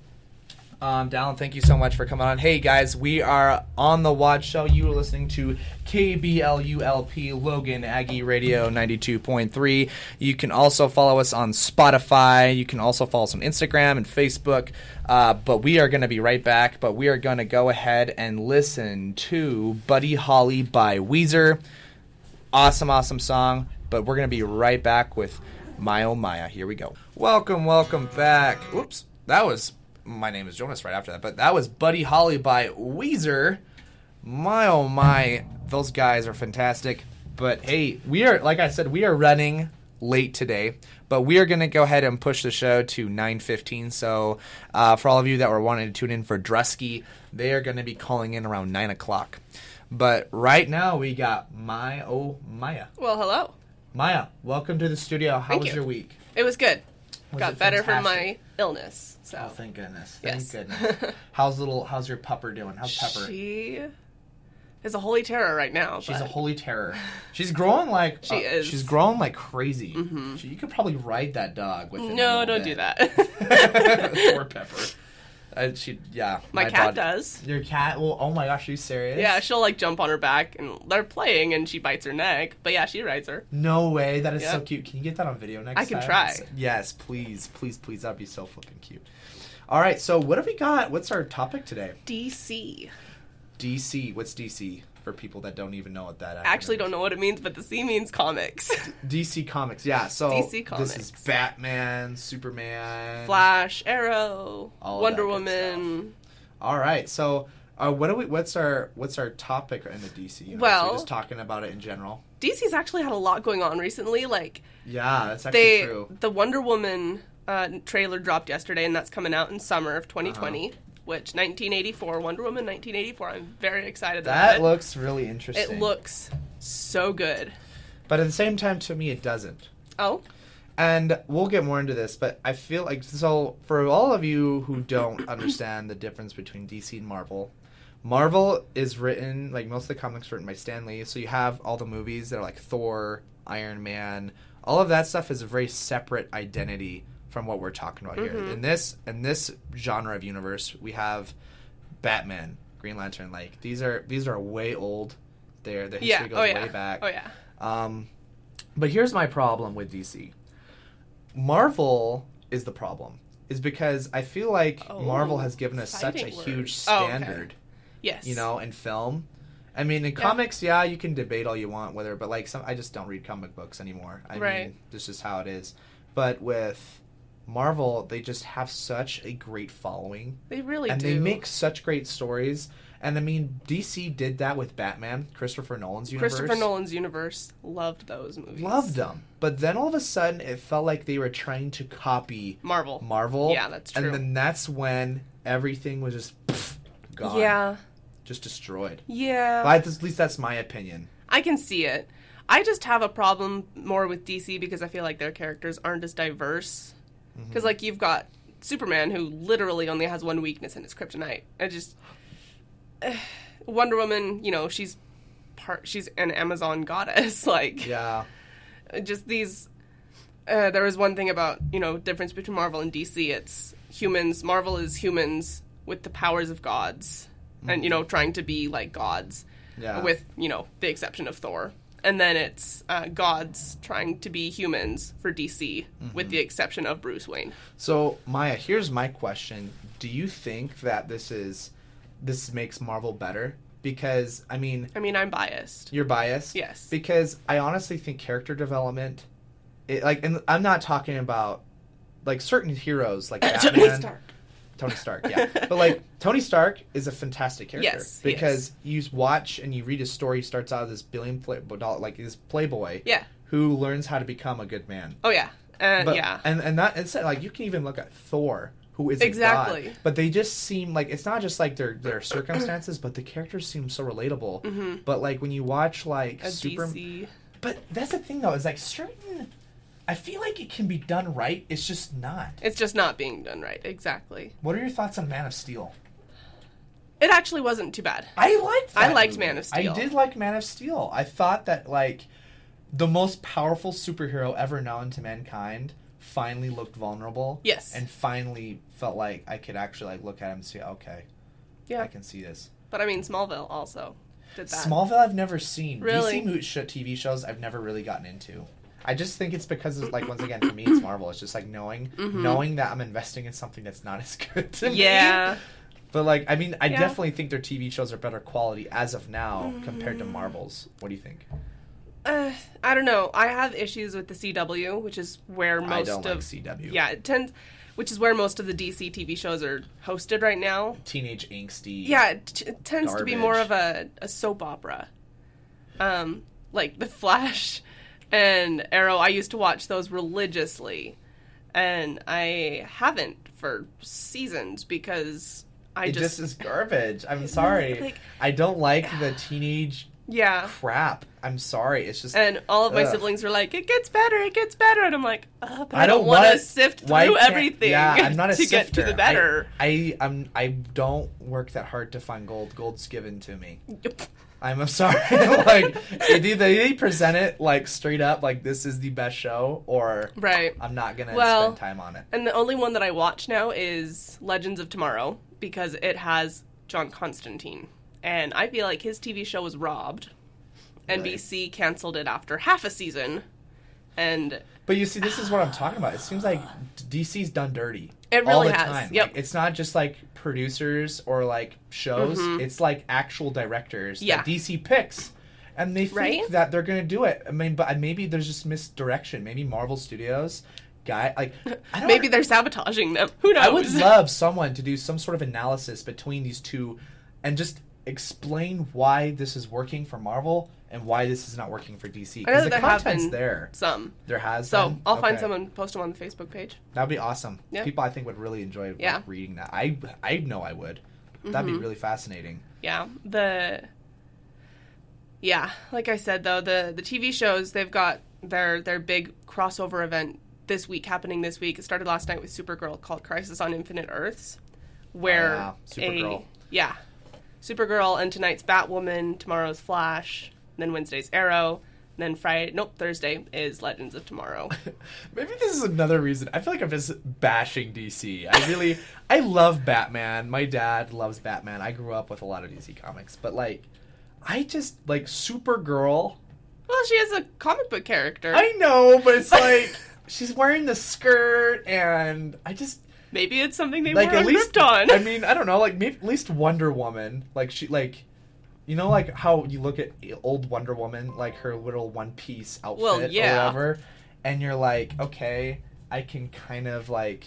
Um, Dallin, thank you so much for coming on. Hey guys, we are on the Watch Show. You are listening to KBLU-LP Logan Aggie Radio 92.3. You can also follow us on Spotify. You can also follow us on Instagram and Facebook. Uh, but we are going to be right back. But we are going to go ahead and listen to Buddy Holly by Weezer. Awesome, awesome song. But we're going to be right back with My Oh Miah. Here we go. Welcome, welcome back. Oops, that was my name is Jonas right after that, but that was Buddy Holly by Weezer. My oh my, those guys are fantastic. But hey, we are like I said, we are running late today, but we are going to go ahead and push the show to 9:15. So uh, for all of you that were wanting to tune in for Drusky, they are going to be calling in around nine o'clock. But right now we got my oh Miah. Well, hello. Miah, welcome to the studio. How Thank was you. your week? It was good. Was Got better from my illness. So Oh, thank goodness. Thank Yes. goodness. How's little how's your pupper doing? How's Pepper? she is a holy terror right now. She's a holy terror. She's growing like She uh, is. She's growing like crazy. She, you could probably ride that dog with. no, don't do that. Poor Pepper. Uh, she, yeah. my, cat dog- does. Your cat? Well, oh my gosh, are you serious? Yeah, she'll like jump on her back and they're playing and she bites her neck. But yeah, she rides her. No way. That is so cute. Can you get that on video next time? I can time? try. Yes, please, please, please. That'd be so flipping cute. All right, so what have we got? What's our topic today? DC. DC. What's DC for people that don't even know what that I actually don't know what it means, but the C means comics. DC Comics, yeah. So DC Comics. this is. Batman, Superman, Flash, Arrow, Wonder Woman. All right, so uh, what do we? What's our what's our topic in the DC? Universe? Well- We're just talking about it in general. DC's actually had a lot going on recently. Like Yeah, that's actually they true. the Wonder Woman uh, trailer dropped yesterday, and that's coming out in summer of 2020. Uh-huh. Which 1984 Wonder Woman 1984. I'm very excited about That it. looks really interesting. it looks so good. but at the same time, to me, it doesn't. Oh, And we'll get more into this, but I feel like so for all of you who don't understand the difference between DC and Marvel, Marvel is written like most of the comics written by Stan Lee. So you have all the movies that are like Thor, Iron Man, all of that stuff is a very separate identity from what we're talking about here. In this in this genre of universe, we have Batman, Green Lantern. Like these are these are way old. Their the history yeah. goes Oh yeah. way back. Oh yeah. Um, but here's my problem with DC. Marvel is the problem. Is because I feel like Oh, Marvel has given us such a huge words. Oh, okay. standard, Yes. you know, in film. I mean, in comics, yeah, you can debate all you want whether, but like some, I just don't read comic books anymore. I Right. mean, this is how it is. But with Marvel, they just have such a great following they really do. and do. they make such great stories. And I mean, DC did that with Batman, Christopher Nolan's universe. Christopher Nolan's universe loved those movies. loved them, but then all of a sudden, it felt like they were trying to copy Marvel. Marvel. Yeah, that's true. And then that's when everything was just pff, gone, Yeah. just destroyed. Yeah. But at least that's my opinion. I can see it. I just have a problem more with DC because I feel like their characters aren't as diverse. Mm-hmm. Because like you've got Superman who literally only has one weakness and it's kryptonite. I just Wonder Woman, you know, she's part she's an Amazon goddess. like Yeah, just these uh, there was one thing about you know difference between Marvel and DC. It's humans. Marvel is humans with the powers of gods, and you know trying to be like gods, yeah. with you know the exception of Thor. And then it's uh, gods trying to be humans for DC, with the exception of Bruce Wayne. so Miah, here's my question: Do you think that this is this makes Marvel better? Because I mean, I mean, I'm biased. You're biased. Yes. Because I honestly think character development, it, like, and I'm not talking about like certain heroes like Batman, Tony Stark. Yeah. but like Tony Stark is a fantastic character Yes, because you watch and you read his story. He starts out as this billion play, like this playboy, Yeah. who learns how to become a good man. Oh yeah. Uh, But, yeah. and and that it's like you can even look at Thor, who is a Exactly. god, but they just seem like it's not just like their their circumstances, but the characters seem so relatable. But like when you watch like Mm-hmm. A Super, DC. but that's the thing though is like certain. I feel like it can be done right. It's just not. It's just not being done right. Exactly. What are your thoughts on Man of Steel? It actually wasn't too bad. I liked. I liked movie. Man of Steel. I did like Man of Steel. I thought that like the most powerful superhero ever known to mankind finally looked vulnerable. Yes. And finally felt like I could actually like look at him and see, okay, Yeah. I can see this. But I mean, Smallville also did that. Smallville, I've never seen. Really? DC TV shows, I've never really gotten into. I just think it's because, it's like, once again, for me, it's Marvel. It's just like knowing, knowing that I'm investing in something that's not as good to me. Mm-hmm. Yeah. But like, I mean, I Yeah. definitely think their TV shows are better quality as of now compared Mm. to Marvel's. What do you think? Uh, I don't know. I have issues with the CW, which is where most of like CW. yeah, it tends, which is where most of the DC TV shows are hosted right now. Teenage angsty. Yeah, it, t- it tends to be more of a, a soap opera. Um, like The Flash and Arrow, I used to watch those religiously, and I haven't for seasons because I It just, just, is garbage. I'm sorry. like- I don't like the teenage yeah. crap. I'm sorry. It's just And all of my Ugh. siblings were like, "It gets better, it gets better," and I'm like, uh, "But I, I don't, don't want to sift through everything Yeah, I'm not a to get to the better." I, I I'm I don't work that hard to find gold. Gold's given to me. I'm sorry. like they either they present it like straight up like this is the best show, or right. I'm not gonna Well, spend time on it. And the only one that I watch now is Legends of Tomorrow because it has John Constantine. And I feel like his TV show was robbed. NBC canceled it after half a season. And But you see, this is what I'm talking about. It seems like DC's done dirty. It all really the has, Time. yep. Like, it's not just like producers or like shows. It's like actual directors Mm-hmm. Yeah. that DC picks, and they think Right? that they're gonna do it. I mean, but maybe there's just misdirection. Maybe Marvel Studios guy like maybe they're sabotaging them. Who knows? I would love someone to do some sort of analysis between these two, and just explain why this is working for Marvel and why this is not working for DC. Because the there been there. some. There has So been? I'll find Okay. someone, post them on the Facebook page. That'd be awesome. Yeah. People I think would really enjoy like, Yeah. reading that. I I know I would. That'd Mm-hmm. be really fascinating. Yeah, the yeah, like I said though, the the TV shows they've got their their big crossover event this week happening this week. It started last night with Supergirl called Crisis on Infinite Earths, where yeah. Supergirl. a yeah, Supergirl and tonight's Batwoman, tomorrow's Flash, then Wednesday's Arrow, then Friday nope Thursday is Legends of Tomorrow. Maybe this is another reason. I feel like I'm just bashing DC. I really I love Batman. My dad loves Batman. I grew up with a lot of DC comics, but like I just like Supergirl. well, she is a comic book character. I know, but it's like she's wearing the skirt and I just Maybe it's something they like were at least on. I mean, I don't know, like maybe at least Wonder Woman, like she like you know like how you look at old Wonder Woman, like her little one piece outfit Well, yeah. or whatever, and you're like, okay, I can kind of like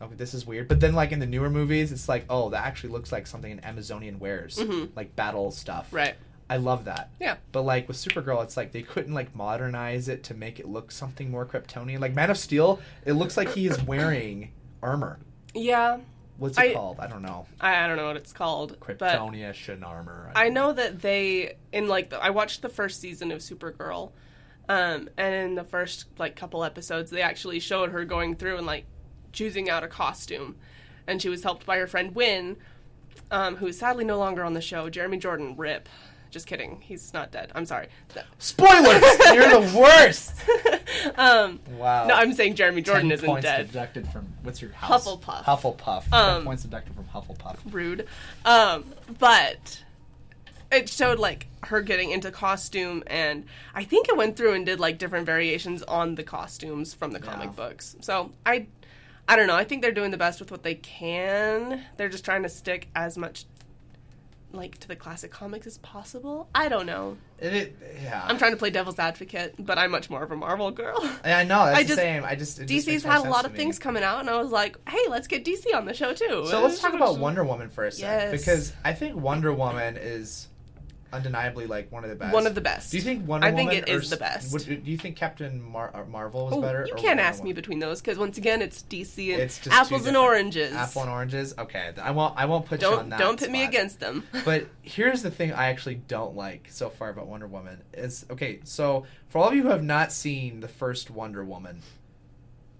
okay, this is weird. But then like in the newer movies, it's like, oh, that actually looks like something an Amazonian wears. Mm-hmm. Like battle stuff. right. I love that. Yeah. But like with Supergirl, it's like they couldn't like modernize it to make it look something more Kryptonian. Like Man of Steel, it looks like he is wearing armor. Yeah. What's it I- called? I don't know. I, I don't know what it's called. But Kryptonian armor. I know that they in like the, I watched the first season of Supergirl, um, and in the first like couple episodes, they actually showed her going through and like choosing out a costume, and she was helped by her friend Winn, um, who is sadly no longer on the show. Jeremy Jordan, rip. Just kidding. He's not dead. I'm sorry. Th- Spoilers! You're the worst. um, Wow. no, I'm saying Jeremy Jordan 10 isn't dead. points dead. deducted from what's your house? Hufflepuff. Hufflepuff. Um, Ten points deducted from Hufflepuff. rude. Um, but it showed like her getting into costume, and I think it went through and did like different variations on the costumes from the comic Yeah. books. So I, I don't know. I think they're doing the best with what they can. They're just trying to stick as much like to the classic comics as possible. I don't know. It, it, yeah. I'm trying to play devil's advocate, but I'm much more of a Marvel girl. Yeah, I know. That's I the same. I just it just DC's had a lot of things coming out, and I was like, hey, let's get DC on the show too. So let's talk about Wonder Woman for a second Yes. because I think Wonder Woman is undeniably like one of the best. One of the best. Do you think Wonder I think Woman it or is the best. Would, do you think Captain Mar- uh, Marvel was Oh, better? you can't Wonder ask me between those because once again, it's DC and It's just apples and oranges. Apple and oranges. Okay, I won't. I won't put you on that. don't pit me against them. But here's the thing I actually don't like so far about Wonder Woman is okay. So for all of you who have not seen the first Wonder Woman,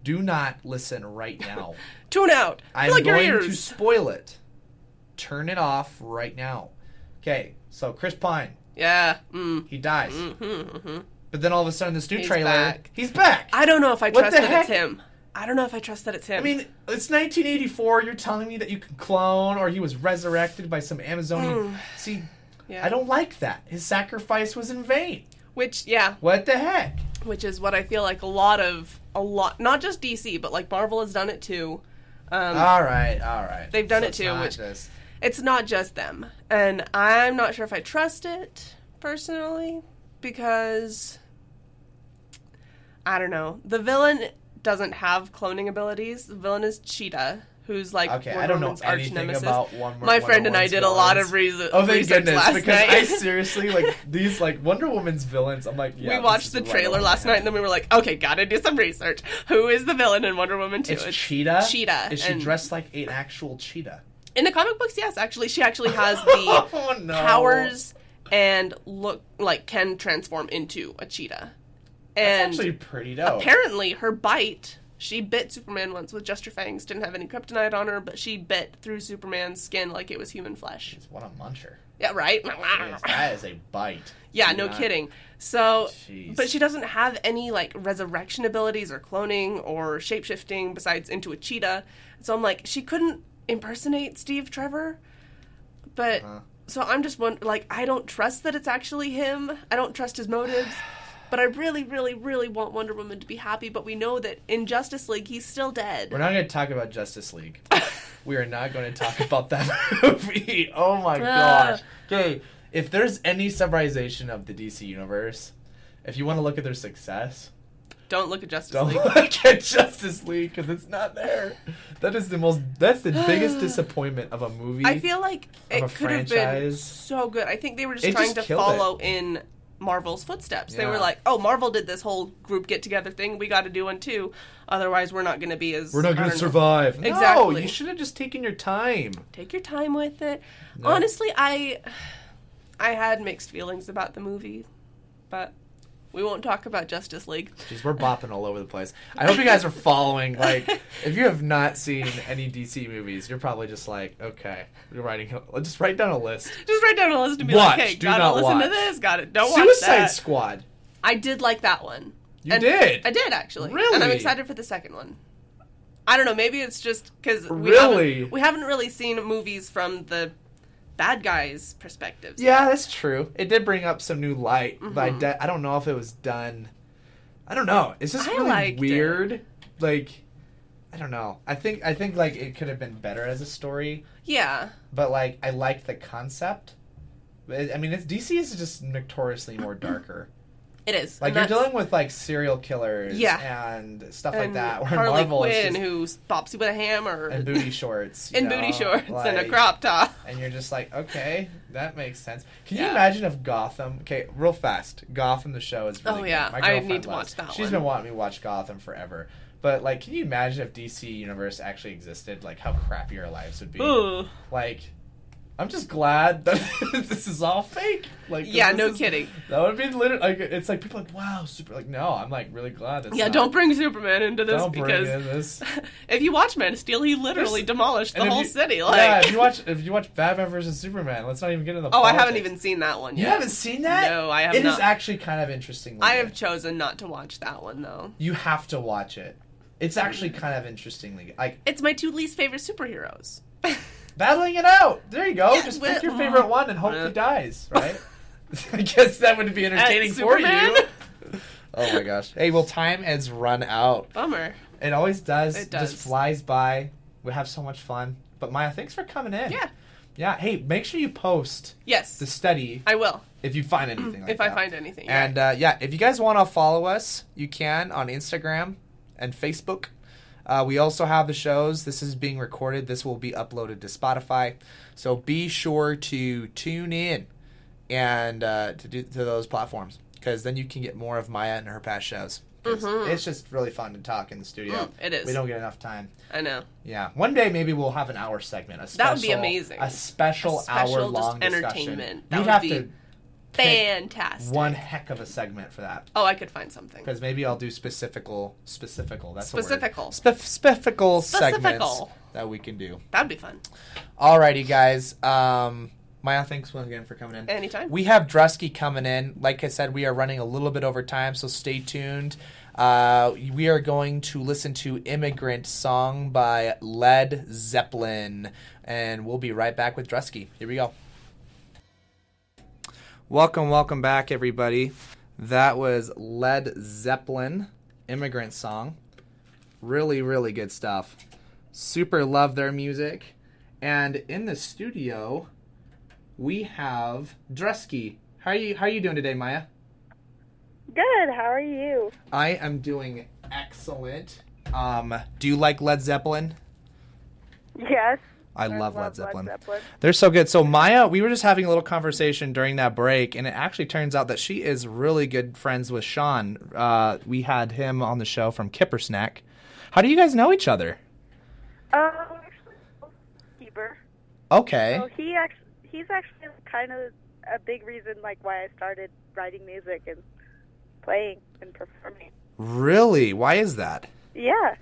do not listen right now. Tune out. I'm going to spoil it. Turn it off right now. Okay, so Chris Pine, Yeah. Mm. he dies. hmm hmm But then all of a sudden, this new He's trailer, back. he's back. I don't know if I What trust that heck? it's him. I don't know if I trust that it's him. I mean, it's 1984. You're telling me that you can clone, or he was resurrected by some Amazonian. See, Hmm. yeah. I don't like that. His sacrifice was in vain. Which, yeah, What the heck? which is what I feel like a lot of a lot, not just DC, but like Marvel has done it too. Um, All right, all right. They've done So it too, which- just- it's not just them, and I'm not sure if I trust it personally because I don't know. The villain doesn't have cloning abilities. The villain is Cheetah, who's like Okay, Wonder I don't know Woman's arch anything nemesis. about one. My friend and I did a lot of reason. Oh, thank research goodness! last because night. I seriously like these like Wonder Woman's villains. I'm like, yeah, we watched the trailer last night, and then we were like, okay, gotta do some research. Who is the villain in Wonder Woman 2? It's Cheetah. Cheetah, Is she dressed like an actual cheetah? In the comic books, yes, actually, she actually has the oh no! powers and look like can transform into a cheetah. That's And actually pretty dope. apparently, her bite. She bit Superman once with just her fangs. Didn't have any kryptonite on her, but she bit through Superman's skin like it was human flesh. She's what a muncher! Yeah, right. Jeez, that is a bite. Yeah, Do no not- kidding. So, Jeez. but she doesn't have any like resurrection abilities or cloning or shapeshifting besides into a cheetah. So I'm like, she couldn't impersonate Steve Trevor. But Uh-huh. so I'm just one like I don't trust that it's actually him. I don't trust his motives. But I really, really, really want Wonder Woman to be happy. But we know that in Justice League, he's still dead. We're not going to talk about Justice League. we are not going to talk about that movie. Oh my gosh. Okay, if there's any summarization of the DC universe, if you want to look at their success, Don't look at Justice don't League. look at Justice League because it's not there. That is the most. That's the biggest disappointment of a movie. I feel like it could have been franchise. so good. I think they were just It trying just to killed follow in Marvel's footsteps. They were like, "Oh, Marvel did this whole group get together thing. We got to do one too. Otherwise, we're not going to be as we're not I going to don't know. survive. No, Exactly. you should have just taken your time. Take your time with it. No. Honestly, I I had mixed feelings about the movie, but we won't talk about Justice League. Jeez, we're bopping all over the place. I hope you guys are following. Like, if you have not seen any DC movies, you're probably just like, okay, you're writing. Just write down a list. Just write down a list and be Watch, like, "Hey, do gotta not listen to watch. this. Got it. Don't watch Suicide. Squad. I did like that one. You And did. I did actually. Really? And I'm excited for the second one. I don't know. Maybe it's just because we Really? haven't, we haven't really seen movies from the bad guys' perspectives. Yeah, that's true. It did bring up some new light, but I, Mhm. de- I don't know if it was done. I don't know. It's just I really liked it. weird. Like, I don't know. I think I think like it could have been better as a story, Yeah. but like I like the concept. I mean, it's DC is just notoriously more darker. It is. Like And you're that's- dealing with like serial killers, Yeah. and stuff like that. Where Harley Marvel is Quinn, just who bops you with a hammer, and booty shorts, and know, booty shorts, and a crop top. and you're just like, okay, that makes sense. Can you imagine if Gotham? Okay, real fast. Gotham, the show is really Oh, good. yeah. My I need to watch that She's one. been wanting me to watch Gotham forever. But like, can you imagine if DC Universe actually existed? Like, how crappy our lives would be. Ooh. Like, I'm just glad that this is all fake. Like, Yeah, no is- kidding. That would be literally like it's like people are like wow super like no I'm like really glad it's Yeah, not. don't bring Superman into this Don't bring because in this. if you watch Man of Steel, he literally There's- demolished the whole you- city. Like, yeah, if you watch if you watch Batman versus Superman, let's not even get into the. oh, I haven't even seen that one Yet. You haven't seen that? No, I have not. It is actually kind of interesting. I have chosen not to watch that one though. You have to watch it. It's actually kind of interestingly like It's my two least favorite superheroes. battling it out. There you go. Yeah, Just pick your favorite one and hope he dies. Right. I guess that would be entertaining for you. Oh my gosh. Hey, well, time has run out. Bummer. It always does. It does. Just flies by. We have so much fun. But Miah, thanks for coming in. Yeah. Yeah. Hey, make sure you post Yes, the study I will if you find anything. like if I find anything. And uh, yeah, if you guys want to follow us, you can on Instagram and Facebook. Uh, we also have the shows. This is being recorded. This will be uploaded to Spotify. So be sure to tune in and uh, to do to those platforms because then you can get more of Miah and her past shows. Mhm. It's just really fun to talk in the studio. Mm, it is. We don't get enough time. I know. Yeah, one day maybe we'll have an hour segment. A special, That would be amazing. A special, A special hour long discussion. entertainment. That We'd would have be to Fantastic. one heck of a segment for that. Oh, I could find something. Because maybe I'll do specifical, specifical. That's. Specifical. Spef- specifical segments that we can do. That'd be fun. Alrighty, guys. Um, Miah, thanks once again for coming in. Anytime. We have Drusky coming in. Like I said, we are running a little bit over time, so stay tuned. Uh, we are going to listen to Immigrant Song by Led Zeppelin. And we'll be right back with Drusky. Here we go. Welcome, welcome back, everybody. That was Led Zeppelin, Immigrant Song. Really, really good stuff. Super love their music. And in the studio, we have Drusky. How are you? How are you doing today, Maya? Good. How are you? I am doing excellent. Um, do you like Led Zeppelin? Yes. I love, Led Zeppelin. Zeppelin. They're so good. So Maya, we were just having a little conversation during that break, and it actually turns out that she is really good friends with Sean. Uh, we had him on the show from Kipper Snack. How do you guys know each other? Um, actually, keeper. Okay. So he actually, he's actually kind of a big reason, like, why I started writing music and playing and performing. Really? Why is that? Yeah.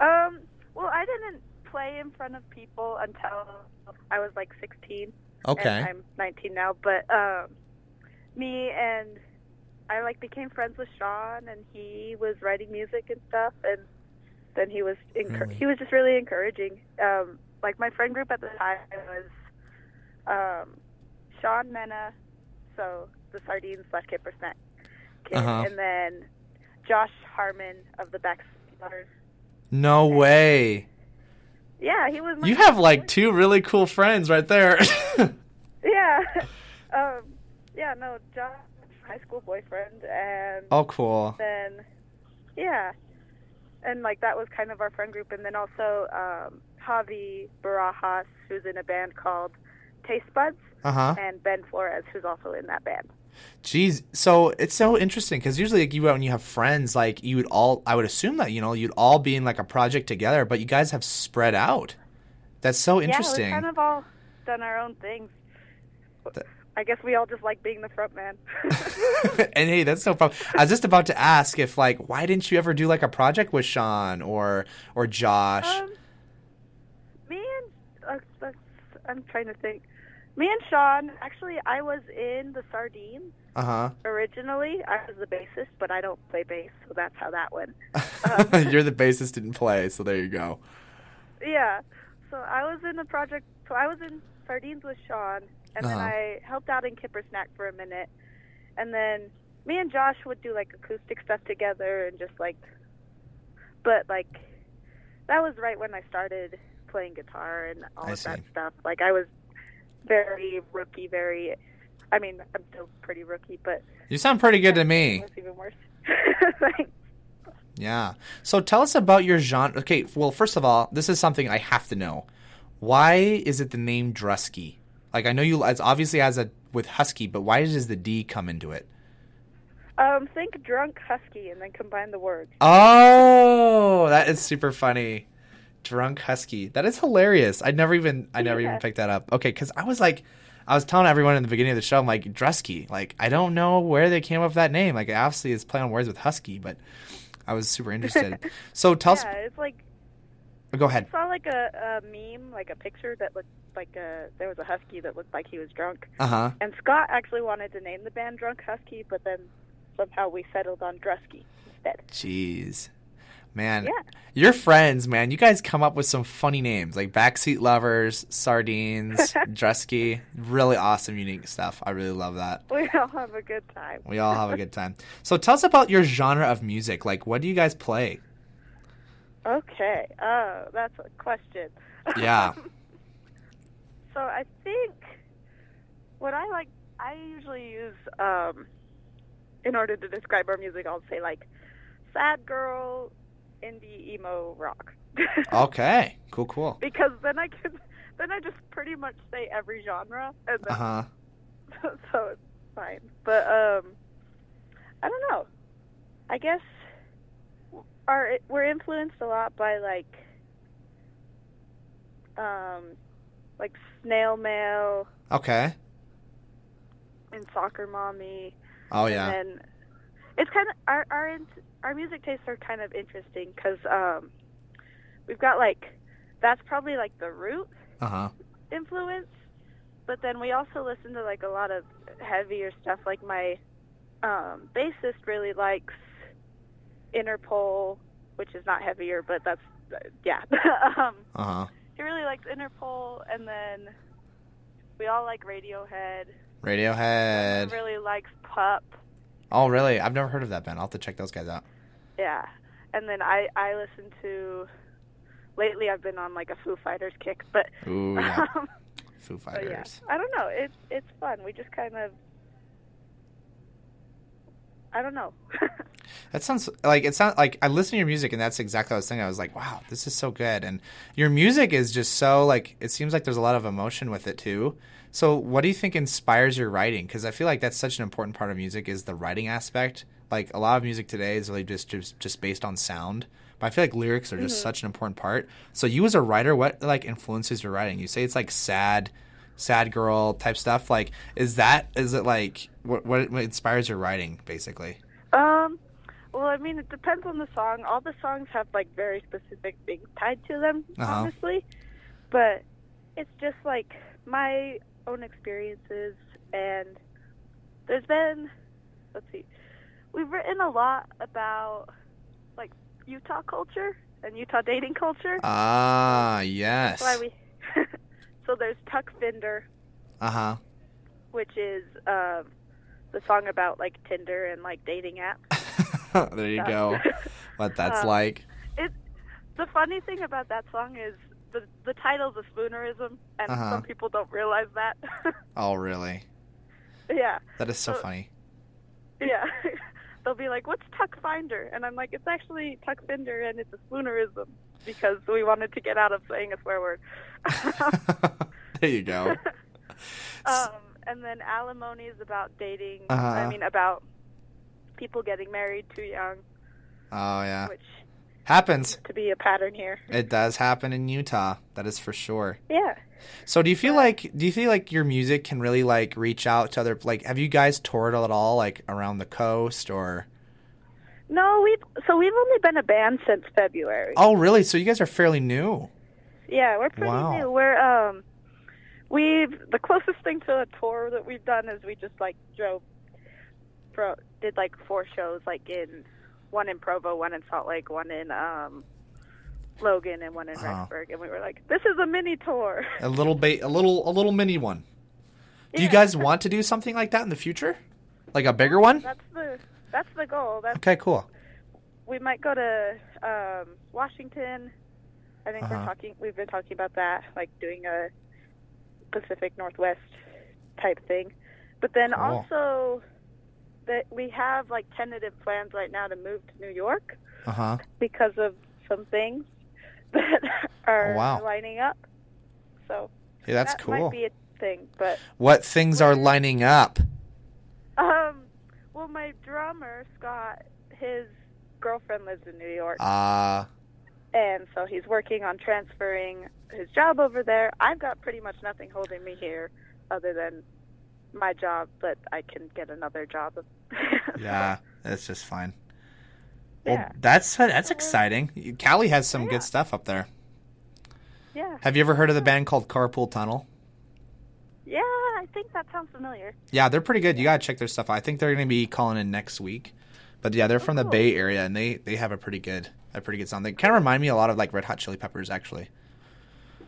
Um. Well, I didn't play in front of people until I was like 16. Okay. And I'm 19 now, but um, me and I like became friends with Sean, and he was writing music and stuff, and then he was encour- Really? he was just really encouraging. Um, like my friend group at the time was um, Sean Mena, so the Sardines slash Kipper Snack kid, Uh-huh. and then Josh Harmon of the Backstreet Daughters. No way. Yeah, he was. My You have like two really cool friends right there. Yeah. um, yeah, no, Josh, high school boyfriend, and oh, cool. then, yeah. And, like, that was kind of our friend group. And then also um, Javi Barajas, who's in a band called Taste Buds, Uh huh. and Ben Flores, who's also in that band. Jeez, so it's so interesting because usually, like you when you have friends, like you would all, I would assume that you know you'd all be in like a project together, but you guys have spread out. That's so interesting. Yeah, we've kind of all done our own things. That- I guess we all just like being the front man. and hey, that's no problem. I was just about to ask if like, why didn't you ever do like a project with Sean or or Josh? Um, me and uh, I'm trying to think. Me and Sean, actually, I was in the Sardines Uh huh. originally. I was the bassist, but I don't play bass, so that's how that went. Um, You're the bassist, didn't play, so there you go. yeah. So I was in the project. So I was in Sardines with Sean, and then Uh-huh. I helped out in Kipper Snack for a minute, and then me and Josh would do like acoustic stuff together and just like, but like, that was right when I started playing guitar and all I of that stuff. Like I was very rookie, very. I mean, I'm still pretty rookie, but You sound pretty good to me. was even worse. Thanks. Yeah. So tell us about your genre. Okay, well, first of all, this is something I have to know. Why is it the name Drusky? Like I know you, it's obviously has a with husky, but why does the D come into it? Um, think drunk husky and then combine the words. Oh, that is super funny. Drunk husky. That is hilarious. I never even I never even picked that up. Okay, because I was like, I was telling everyone in the beginning of the show, I'm like Drusky. Like I don't know where they came up with that name. Like obviously it's playing on words with husky, but I was super interested. so tell us. Yeah, it's like Go ahead. I saw like a, a meme, like a picture that looked like a there was a husky that looked like he was drunk. Uh huh. And Scott actually wanted to name the band Drunk Husky, but then somehow we settled on Drusky instead. Jeez. Man, Yeah. your friends, man, you guys come up with some funny names like Backseat Lovers, Sardines, Drusky. Really awesome, unique stuff. I really love that. We all have a good time. We all have a good time. So tell us about your genre of music. Like, what do you guys play? Okay. Oh, that's a question. Yeah. so I think what I like, I usually use, um, in order to describe our music, I'll say like sad girl, indie, emo, rock. Okay. Cool, cool. because then I can, then I just pretty much say every genre, and uh-huh. so it's fine. But um, I don't know. I guess our we're influenced a lot by like um, like snail mail Okay. and soccer mommy. Oh, yeah. And then it's kind of our our our music tastes are kind of interesting because um, we've got like that's probably like the root Uh huh. influence, but then we also listen to like a lot of heavier stuff. Like my um, bassist really likes Interpol, which is not heavier, but that's uh, yeah. um, Uh huh. he really likes Interpol, and then we all like Radiohead. Radiohead. Really likes Pup. Oh, really? I've never heard of that band. I'll have to check those guys out. Yeah, and then I I listen to. Lately, I've been on like a Foo Fighters kick, but Ooh, yeah. um, Foo but yeah, Fighters. I don't know. It's it's fun. We just kind of. I don't know. That sounds like it sounds like I listen to your music and that's exactly what I was thinking. I was like, wow, this is so good. And your music is just so like it seems like there's a lot of emotion with it too. So what do you think inspires your writing? Because I feel like that's such an important part of music is the writing aspect. Like a lot of music today is really just just, just based on sound. But I feel like lyrics are just such an important part. So you as a writer, what like influences your writing? You say it's like sad, sad girl type stuff. Like is that is it like what what, what inspires your writing basically? Um, well, I mean, it depends on the song. All the songs have like very specific things tied to them, Uh-huh. honestly. But it's just like my own experiences, and there's been, let's see, we've written a lot about like Utah culture and Utah dating culture. Ah, yes. That's why we. so there's Tuck Finder, Uh huh. which is um, the song about like Tinder and like dating apps. there you go. What that's Um, like. It the funny thing about that song is the the title's a spoonerism, and Uh-huh. some people don't realize that. Oh, really? yeah, That is so So- funny. yeah. They'll be like, "What's Tuck Finder?" And I'm like, "It's actually Tuck Finder, and it's a spoonerism because we wanted to get out of saying a swear word." there you go. um, and then alimony is about dating. Uh-huh. I mean, about people getting married too young, Oh yeah, which happens. to be a pattern here. It does happen in Utah. That is for sure. Yeah. So do you feel like do you feel like your music can really like reach out to other like have you guys toured at all like around the coast or No, we've so we've only been a band since February. Oh really? So you guys are fairly new. Yeah, we're pretty Wow. new. We're um we've the closest thing to a tour that we've done is we just like drove did like four shows like in one in Provo, one in Salt Lake, one in um Logan and one in Uh-huh. Rexburg and we were like, This is a mini tour. A little ba- a little a little mini one. Do you guys want to do something like that in the future? Like a bigger one? That's the that's the goal. That's Okay, cool. we might go to um Washington. I think Uh-huh. we're talking we've been talking about that, like doing a Pacific Northwest type thing. But then Cool. also that we have like tentative plans right now to move to New York Uh-huh. because of some things that are Oh, wow. lining up. So Hey, that's that cool. might be a thing. But What things are lining up? um well my drummer, Scott, his girlfriend lives in New York. Ah, and so he's working on transferring his job over there. I've got pretty much nothing holding me here other than my job, but I can get another job. yeah, that's just fine. Well, Yeah. that's that's exciting. Cali has some Yeah. good stuff up there. yeah. Have you ever heard of the band called Carpool Tunnel? Yeah, I think that sounds familiar. Yeah, they're pretty good. You gotta check their stuff out. I think they're gonna be calling in next week. But yeah, they're oh, from the cool. Bay Area, and they they have a pretty good a pretty good sound. They kind of remind me a lot of like Red Hot Chili Peppers, actually.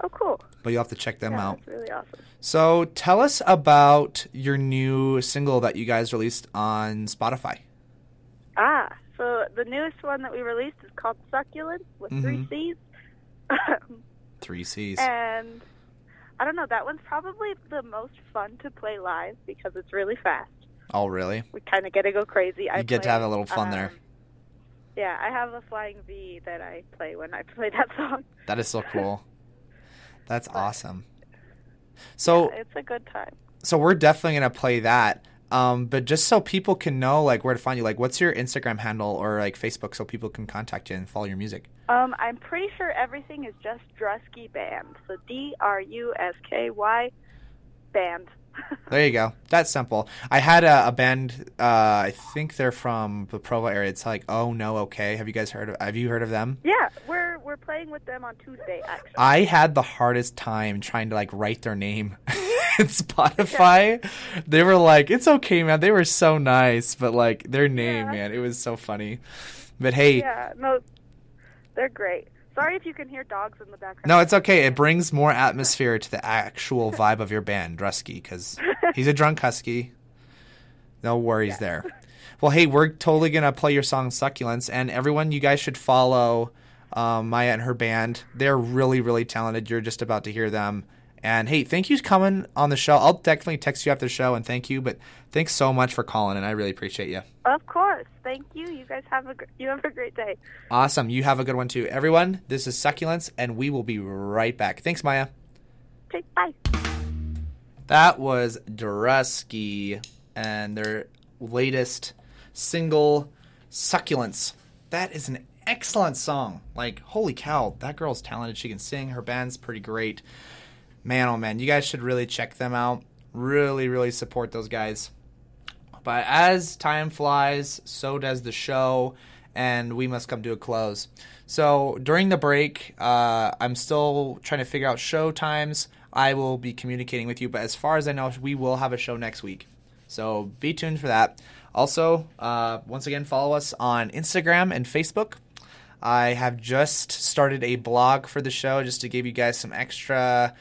Oh, cool. But you'll have to check them yeah, out. That's really awesome. So tell us about your new single that you guys released on Spotify. Ah, so the newest one that we released is called Succulent with three Mhm. C's. Three C's. and I don't know, that one's probably the most fun to play live because it's really fast. Oh, really? we kind of get to go crazy. I You get to have a little fun there. um, Yeah, I have a flying V that I play when I play that song. That is so cool. That's awesome. So it's a good time. so we're definitely gonna play that. Um, but just so people can know like where to find you, like what's your Instagram handle or like Facebook so people can contact you and follow your music. Um, I'm pretty sure everything is just Drusky Band. So D R U S K Y Band. There you go. That's simple. I had a, a band. Uh, I think they're from the Provo area. It's like Oh No Okay. Have you guys heard of? Have you heard of them? yeah, we're we're playing with them on Tuesday actually. I had the hardest time trying to like write their name in Spotify. They were like, "It's okay, man." They were so nice, but like their name, Yeah. man, it was so funny. But hey, Yeah, no, they're great. Sorry if you can hear dogs in the background. no, it's okay. It brings more atmosphere to the actual vibe of your band, Drusky, because he's a drunk husky. No worries there. Well, hey, we're totally gonna play your song "Succulents," and everyone, you guys should follow um, Maya and her band. They're really, really talented. You're just about to hear them. And hey, thank you for coming on the show. I'll definitely text you after the show and thank you. But thanks so much for calling, and I really appreciate you. Of course. Thank you. You guys have a gr- you have a great day. Awesome. You have a good one too, everyone. This is Succulents, and we will be right back. Thanks, Maya. Okay, bye. That was Drusky and their latest single, Succulents. That is an excellent song. Like, holy cow, that girl's talented. She can sing. Her band's pretty great. Man, oh man, you guys should really check them out. Really, really support those guys. But as time flies, so does the show, and we must come to a close. So during the break, uh, I'm still trying to figure out show times. I will be communicating with you, but as far as I know, we will have a show next week. So be tuned for that. Also, uh, once again, follow us on Instagram and Facebook. I have just started a blog for the show just to give you guys some extra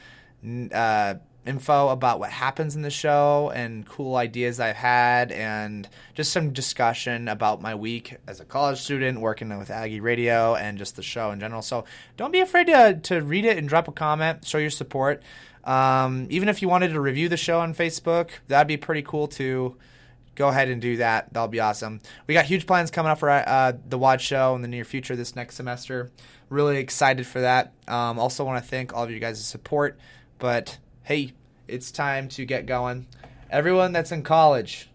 uh, info about what happens in the show and cool ideas I've had, and just some discussion about my week as a college student working with Aggie Radio and just the show in general. So don't be afraid to, to read it and drop a comment, show your support. Um, even if you wanted to review the show on Facebook, that'd be pretty cool too go ahead and do that. That'll be awesome. We got huge plans coming up for uh, the WAD show in the near future this next semester. Really excited for that. Um, also, want to thank all of you guys' support. But hey, it's time to get going. Everyone that's in college,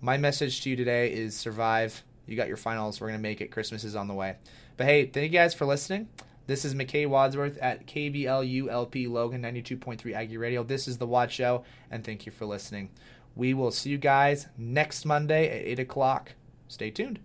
my message to you today is survive. You got your finals. We're going to make it. Christmas is on the way. But hey, thank you guys for listening. This is McKay Wadsworth at KBLU-LP Logan 92.3 Aggie Radio. This is The WAD Show, and thank you for listening. We will see you guys next Monday at 8 o'clock. Stay tuned.